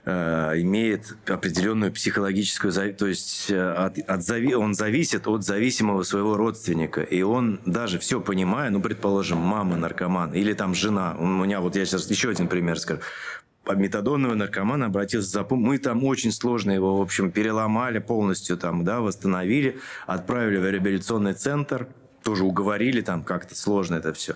э, имеет определенную психологическую, то есть э, от, от зави, он зависит от зависимого своего родственника, и он даже все понимая, ну, предположим, мама наркоман или там жена, у меня вот я сейчас еще один пример скажу, метадонного наркомана обратился за помощью. Мы там очень сложно его, в общем, переломали полностью, там, да, восстановили, отправили в реабилитационный центр, тоже уговорили там как-то сложно это все.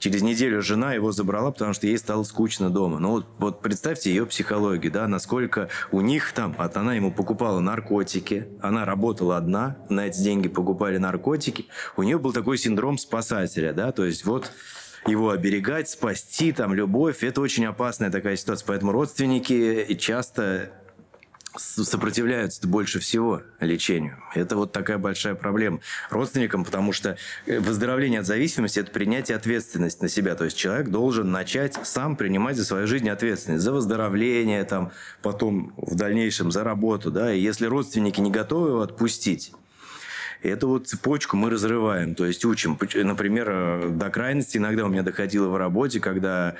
Через неделю жена его забрала, потому что ей стало скучно дома. Ну вот, вот представьте ее психологию, да, насколько у них там, от она ему покупала наркотики, она работала одна, на эти деньги покупали наркотики. У нее был такой синдром спасателя, да, то есть вот его оберегать, спасти, там, любовь. Это очень опасная такая ситуация. Поэтому родственники часто сопротивляются больше всего лечению. Это вот такая большая проблема родственникам, потому что э, выздоровление от зависимости – это принятие ответственности на себя. То есть человек должен начать сам принимать за свою жизнь ответственность. За выздоровление, там, потом в дальнейшем за работу. Да? И если родственники не готовы его отпустить, эту вот цепочку мы разрываем, то есть учим. Например, э, до крайности иногда у меня доходило в работе, когда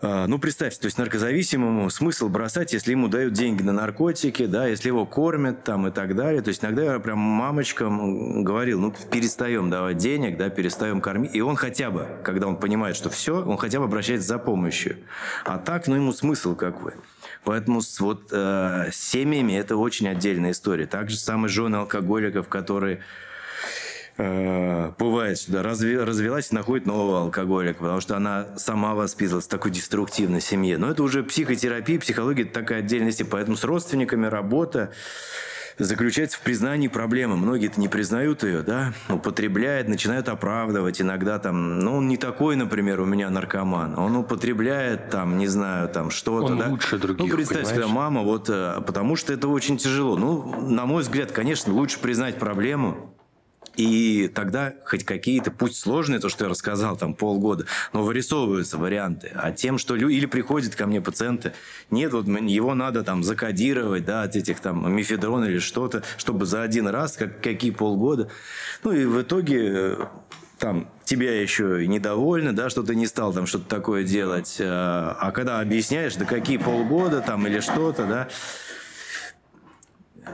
ну, представьте, то есть наркозависимому смысл бросать, если ему дают деньги на наркотики, да, если его кормят там и так далее. То есть иногда я прям мамочкам говорил, ну, перестаем давать денег, да, перестаем кормить. И он хотя бы, когда он понимает, что все, он хотя бы обращается за помощью. А так, ну, ему смысл какой. Поэтому с, вот э, семьями это очень отдельная история. Так же самые жены алкоголиков, которые Э, бывает сюда, разви, развелась и находит нового алкоголика, потому что она сама воспитывалась в такой деструктивной семье. Но это уже психотерапия, психология – это такая отдельность. Поэтому с родственниками работа заключается в признании проблемы. Многие это не признают ее, да, употребляют, начинают оправдывать. Иногда там, ну, он не такой, например, у меня наркоман. Он употребляет там, не знаю, там что-то, он да. лучше других, Ну, представьте, когда мама, вот, э, потому что это очень тяжело. Ну, на мой взгляд, конечно, лучше признать проблему, И тогда хоть какие-то, пусть сложные, то, что я рассказал, там полгода, но вырисовываются варианты. А тем, что люди, или приходят ко мне пациенты, нет, вот его надо там закодировать, да, от этих там мифедрон или что-то, чтобы за один раз, как, какие полгода. Ну и в итоге э, там тебя еще недовольны, да, что ты не стал там что-то такое делать. А, а когда объясняешь, да какие полгода там или что-то, да,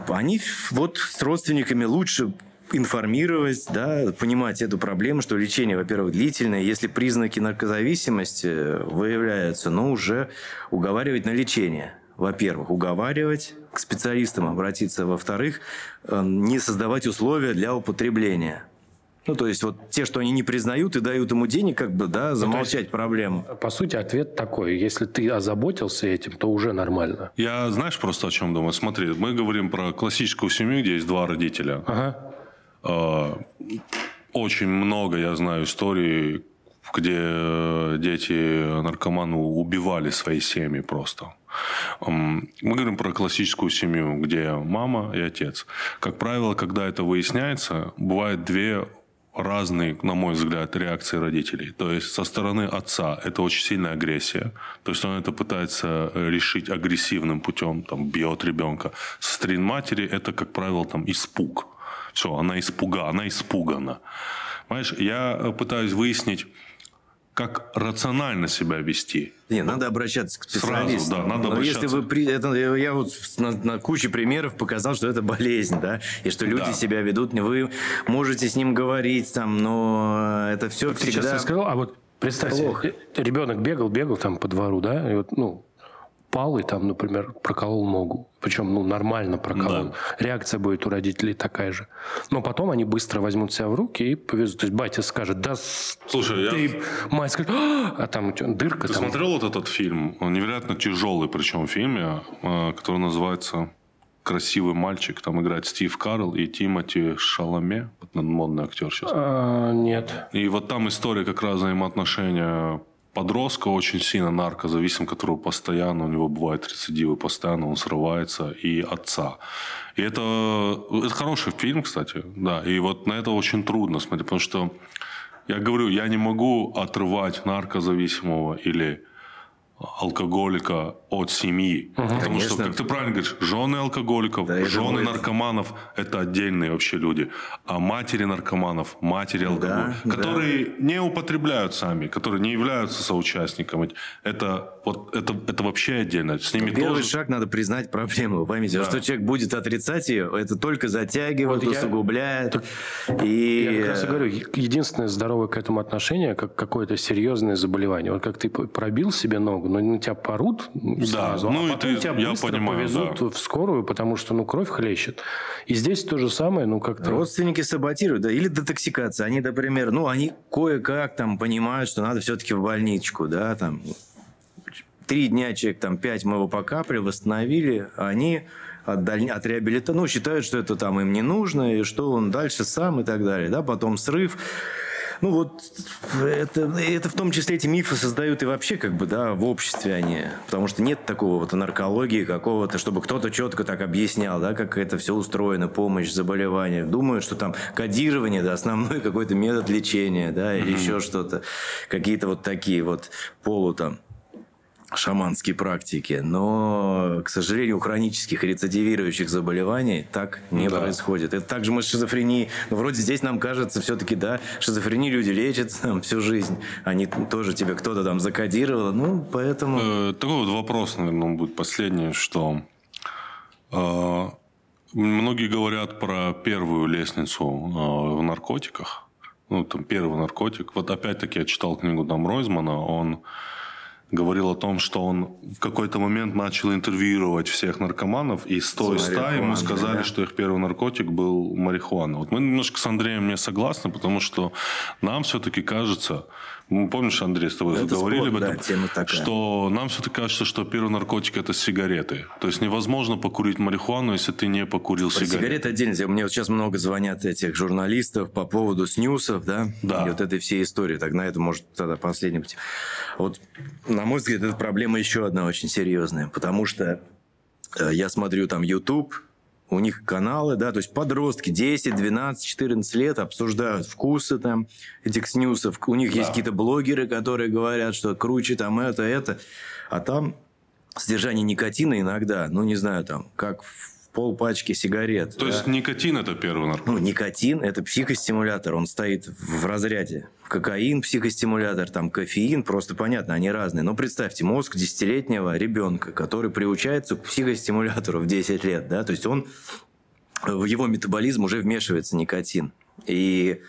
они вот с родственниками лучше информировать, да, понимать эту проблему, что лечение, во-первых, длительное. Если признаки наркозависимости выявляются, ну, уже уговаривать на лечение. Во-первых, уговаривать, к специалистам обратиться. Во-вторых, э, не создавать условия для употребления. Ну, то есть, вот те, что они не признают и дают ему денег, как бы, да, замолчать ну, есть, проблему. По сути, ответ такой. Если ты озаботился этим, то уже нормально. Я, знаешь, просто о чем думаю? Смотри, мы говорим про классическую семью, где есть два родителя. Ага. А, очень много, я знаю, историй, где дети наркоманы убивали свои семьи просто. Мы говорим про классическую семью, где мама и отец. Как правило, когда это выясняется, бывает две разные, на мой взгляд, реакции родителей. То есть со стороны отца это очень сильная агрессия. То есть он это пытается решить агрессивным путем, там, бьет ребенка. Со стороны матери это, как правило, там, испуг. Все, она испуга, она испугана. Понимаешь, я э, пытаюсь выяснить, как рационально себя вести. Не, надо обращаться к специалисту. Сразу, да, надо Но обращаться. если вы при это, я вот на, на куче примеров показал, что это болезнь, да, и что люди да. себя ведут, вы можете с ним говорить там, но это все так всегда. Сейчас я сказал, а вот представьте, плохо. ребенок бегал, бегал там по двору, да, и вот, ну, пал и там, например, проколол ногу. Причем, ну, нормально проколол. Да. Реакция будет у родителей такая же. Но потом они быстро возьмут себя в руки и повезут. То есть батя скажет, да, Слушай, ты... я... Мать скажет, а, а там дырка. Ты там... смотрел вот этот фильм? Он невероятно тяжелый, причем в фильме, а, который называется красивый мальчик. Там играет Стив Карл и Тимоти Шаломе. Модный актер сейчас. А, нет. И вот там история как раз взаимоотношения подростка очень сильно наркозависим, которого постоянно, у него бывают рецидивы, постоянно он срывается, и отца. И это, это хороший фильм, кстати, да, и вот на это очень трудно смотреть, потому что я говорю, я не могу отрывать наркозависимого или алкоголика от семьи. Угу. Потому Конечно. что, как ты правильно говоришь, жены алкоголиков, да, жены думаю, наркоманов – это отдельные вообще люди. А матери наркоманов, матери алкоголиков, да, которые да. не употребляют сами, которые не являются соучастниками, это, вот, это, это вообще отдельно. С ними Первый тоже... шаг – надо признать проблему. Поймите, да. что человек будет отрицать ее, это только затягивает, вот усугубляет. Я, и... я как раз и говорю, единственное здоровое к этому отношение, как какое-то серьезное заболевание. Вот как ты пробил себе ногу, но на тебя порут сразу, ну, а потом ты, тебя быстро понимаю, повезут да. в скорую, потому что ну, кровь хлещет. И здесь то же самое, ну как-то... Родственники саботируют, да, или детоксикация. Они, например, ну, они кое-как там понимают, что надо все-таки в больничку, да, там... Три дня человек, там, пять мы его покапли, восстановили, а они от, даль... от реабилитации, ну, считают, что это там им не нужно, и что он дальше сам и так далее, да, потом срыв. Ну вот это, это в том числе эти мифы создают и вообще как бы, да, в обществе они. Потому что нет такого вот наркологии какого-то, чтобы кто-то четко так объяснял, да, как это все устроено, помощь, заболевания. Думаю, что там кодирование, да, основной какой-то метод лечения, да, или mm-hmm. еще что-то. Какие-то вот такие вот полу там шаманские практики, но, к сожалению, у хронических рецидивирующих заболеваний так не да. происходит. Это также мы с шизофренией, ну, вроде здесь нам кажется все-таки, да, шизофрении люди лечат там, всю жизнь, они тоже тебе кто-то там закодировал, ну, поэтому... Э, такой вот вопрос, наверное, будет последний, что э, многие говорят про первую лестницу э, в наркотиках, ну, там, первый наркотик. Вот опять-таки я читал книгу там Ройзмана, он говорил о том, что он в какой-то момент начал интервьюировать всех наркоманов, и 100 из 100 ему сказали, да. что их первый наркотик был марихуана. Вот мы немножко с Андреем не согласны, потому что нам все-таки кажется, помнишь, Андрей, с тобой это говорили об этом, да, тема такая. что нам все-таки кажется, что первый наркотик это сигареты. То есть невозможно покурить марихуану, если ты не покурил Про сигареты. Сигареты отдельно. Мне вот сейчас много звонят этих журналистов по поводу снюсов, да, да. и вот этой всей истории. Так на это может тогда последним. Вот, на мой взгляд, эта проблема еще одна очень серьезная, потому что э, я смотрю там YouTube, у них каналы, да, то есть подростки 10, 12, 14 лет обсуждают вкусы там этих снюсов. У них да. есть какие-то блогеры, которые говорят, что круче там это, это. А там содержание никотина иногда, ну, не знаю, там, как в пол пачки сигарет. То да? есть никотин это первый наркотик? Ну, никотин это психостимулятор, он стоит в разряде. Кокаин, психостимулятор, там кофеин, просто понятно, они разные. Но представьте, мозг десятилетнего ребенка, который приучается к психостимулятору в 10 лет, да, то есть он в его метаболизм уже вмешивается никотин. И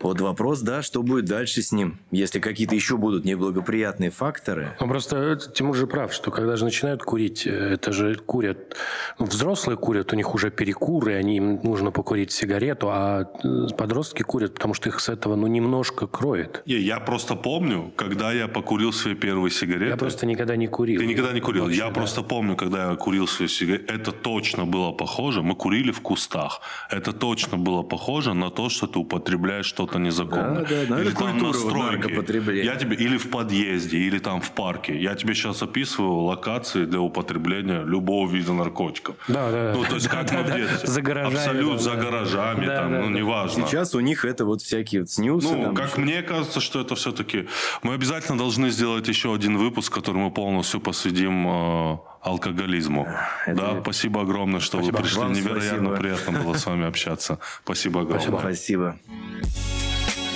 вот вопрос, да, что будет дальше с ним, если какие-то еще будут неблагоприятные факторы. Ну, просто Тимур же прав, что когда же начинают курить, э, это же курят, ну, взрослые курят, у них уже перекуры, они, им нужно покурить сигарету, а э, подростки курят, потому что их с этого, ну, немножко кроет. Не, я просто помню, когда я покурил свои первые сигареты. Я просто никогда не курил. Ты никогда не курил. Вообще, я да. просто помню, когда я курил свои сигареты, это точно было похоже, мы курили в кустах, это точно было похоже на то, что ты употребляешь что что-то незаконное. Да, да, или там на стройке. Я тебе, или в подъезде, или там в парке. Я тебе сейчас описываю локации для употребления любого вида наркотиков. Да, да. Ну, то есть, как мы в детстве. За гаражами. Абсолютно, за гаражами, там, ну, неважно. Сейчас у них это вот всякие снюсы. Ну, как мне кажется, что это все-таки... Мы обязательно должны сделать еще один выпуск, который мы полностью посвятим э, алкоголизму. Это... Да, спасибо огромное, что спасибо. вы пришли. Вам Невероятно спасибо. приятно было с вами общаться. Спасибо огромное. Спасибо. спасибо.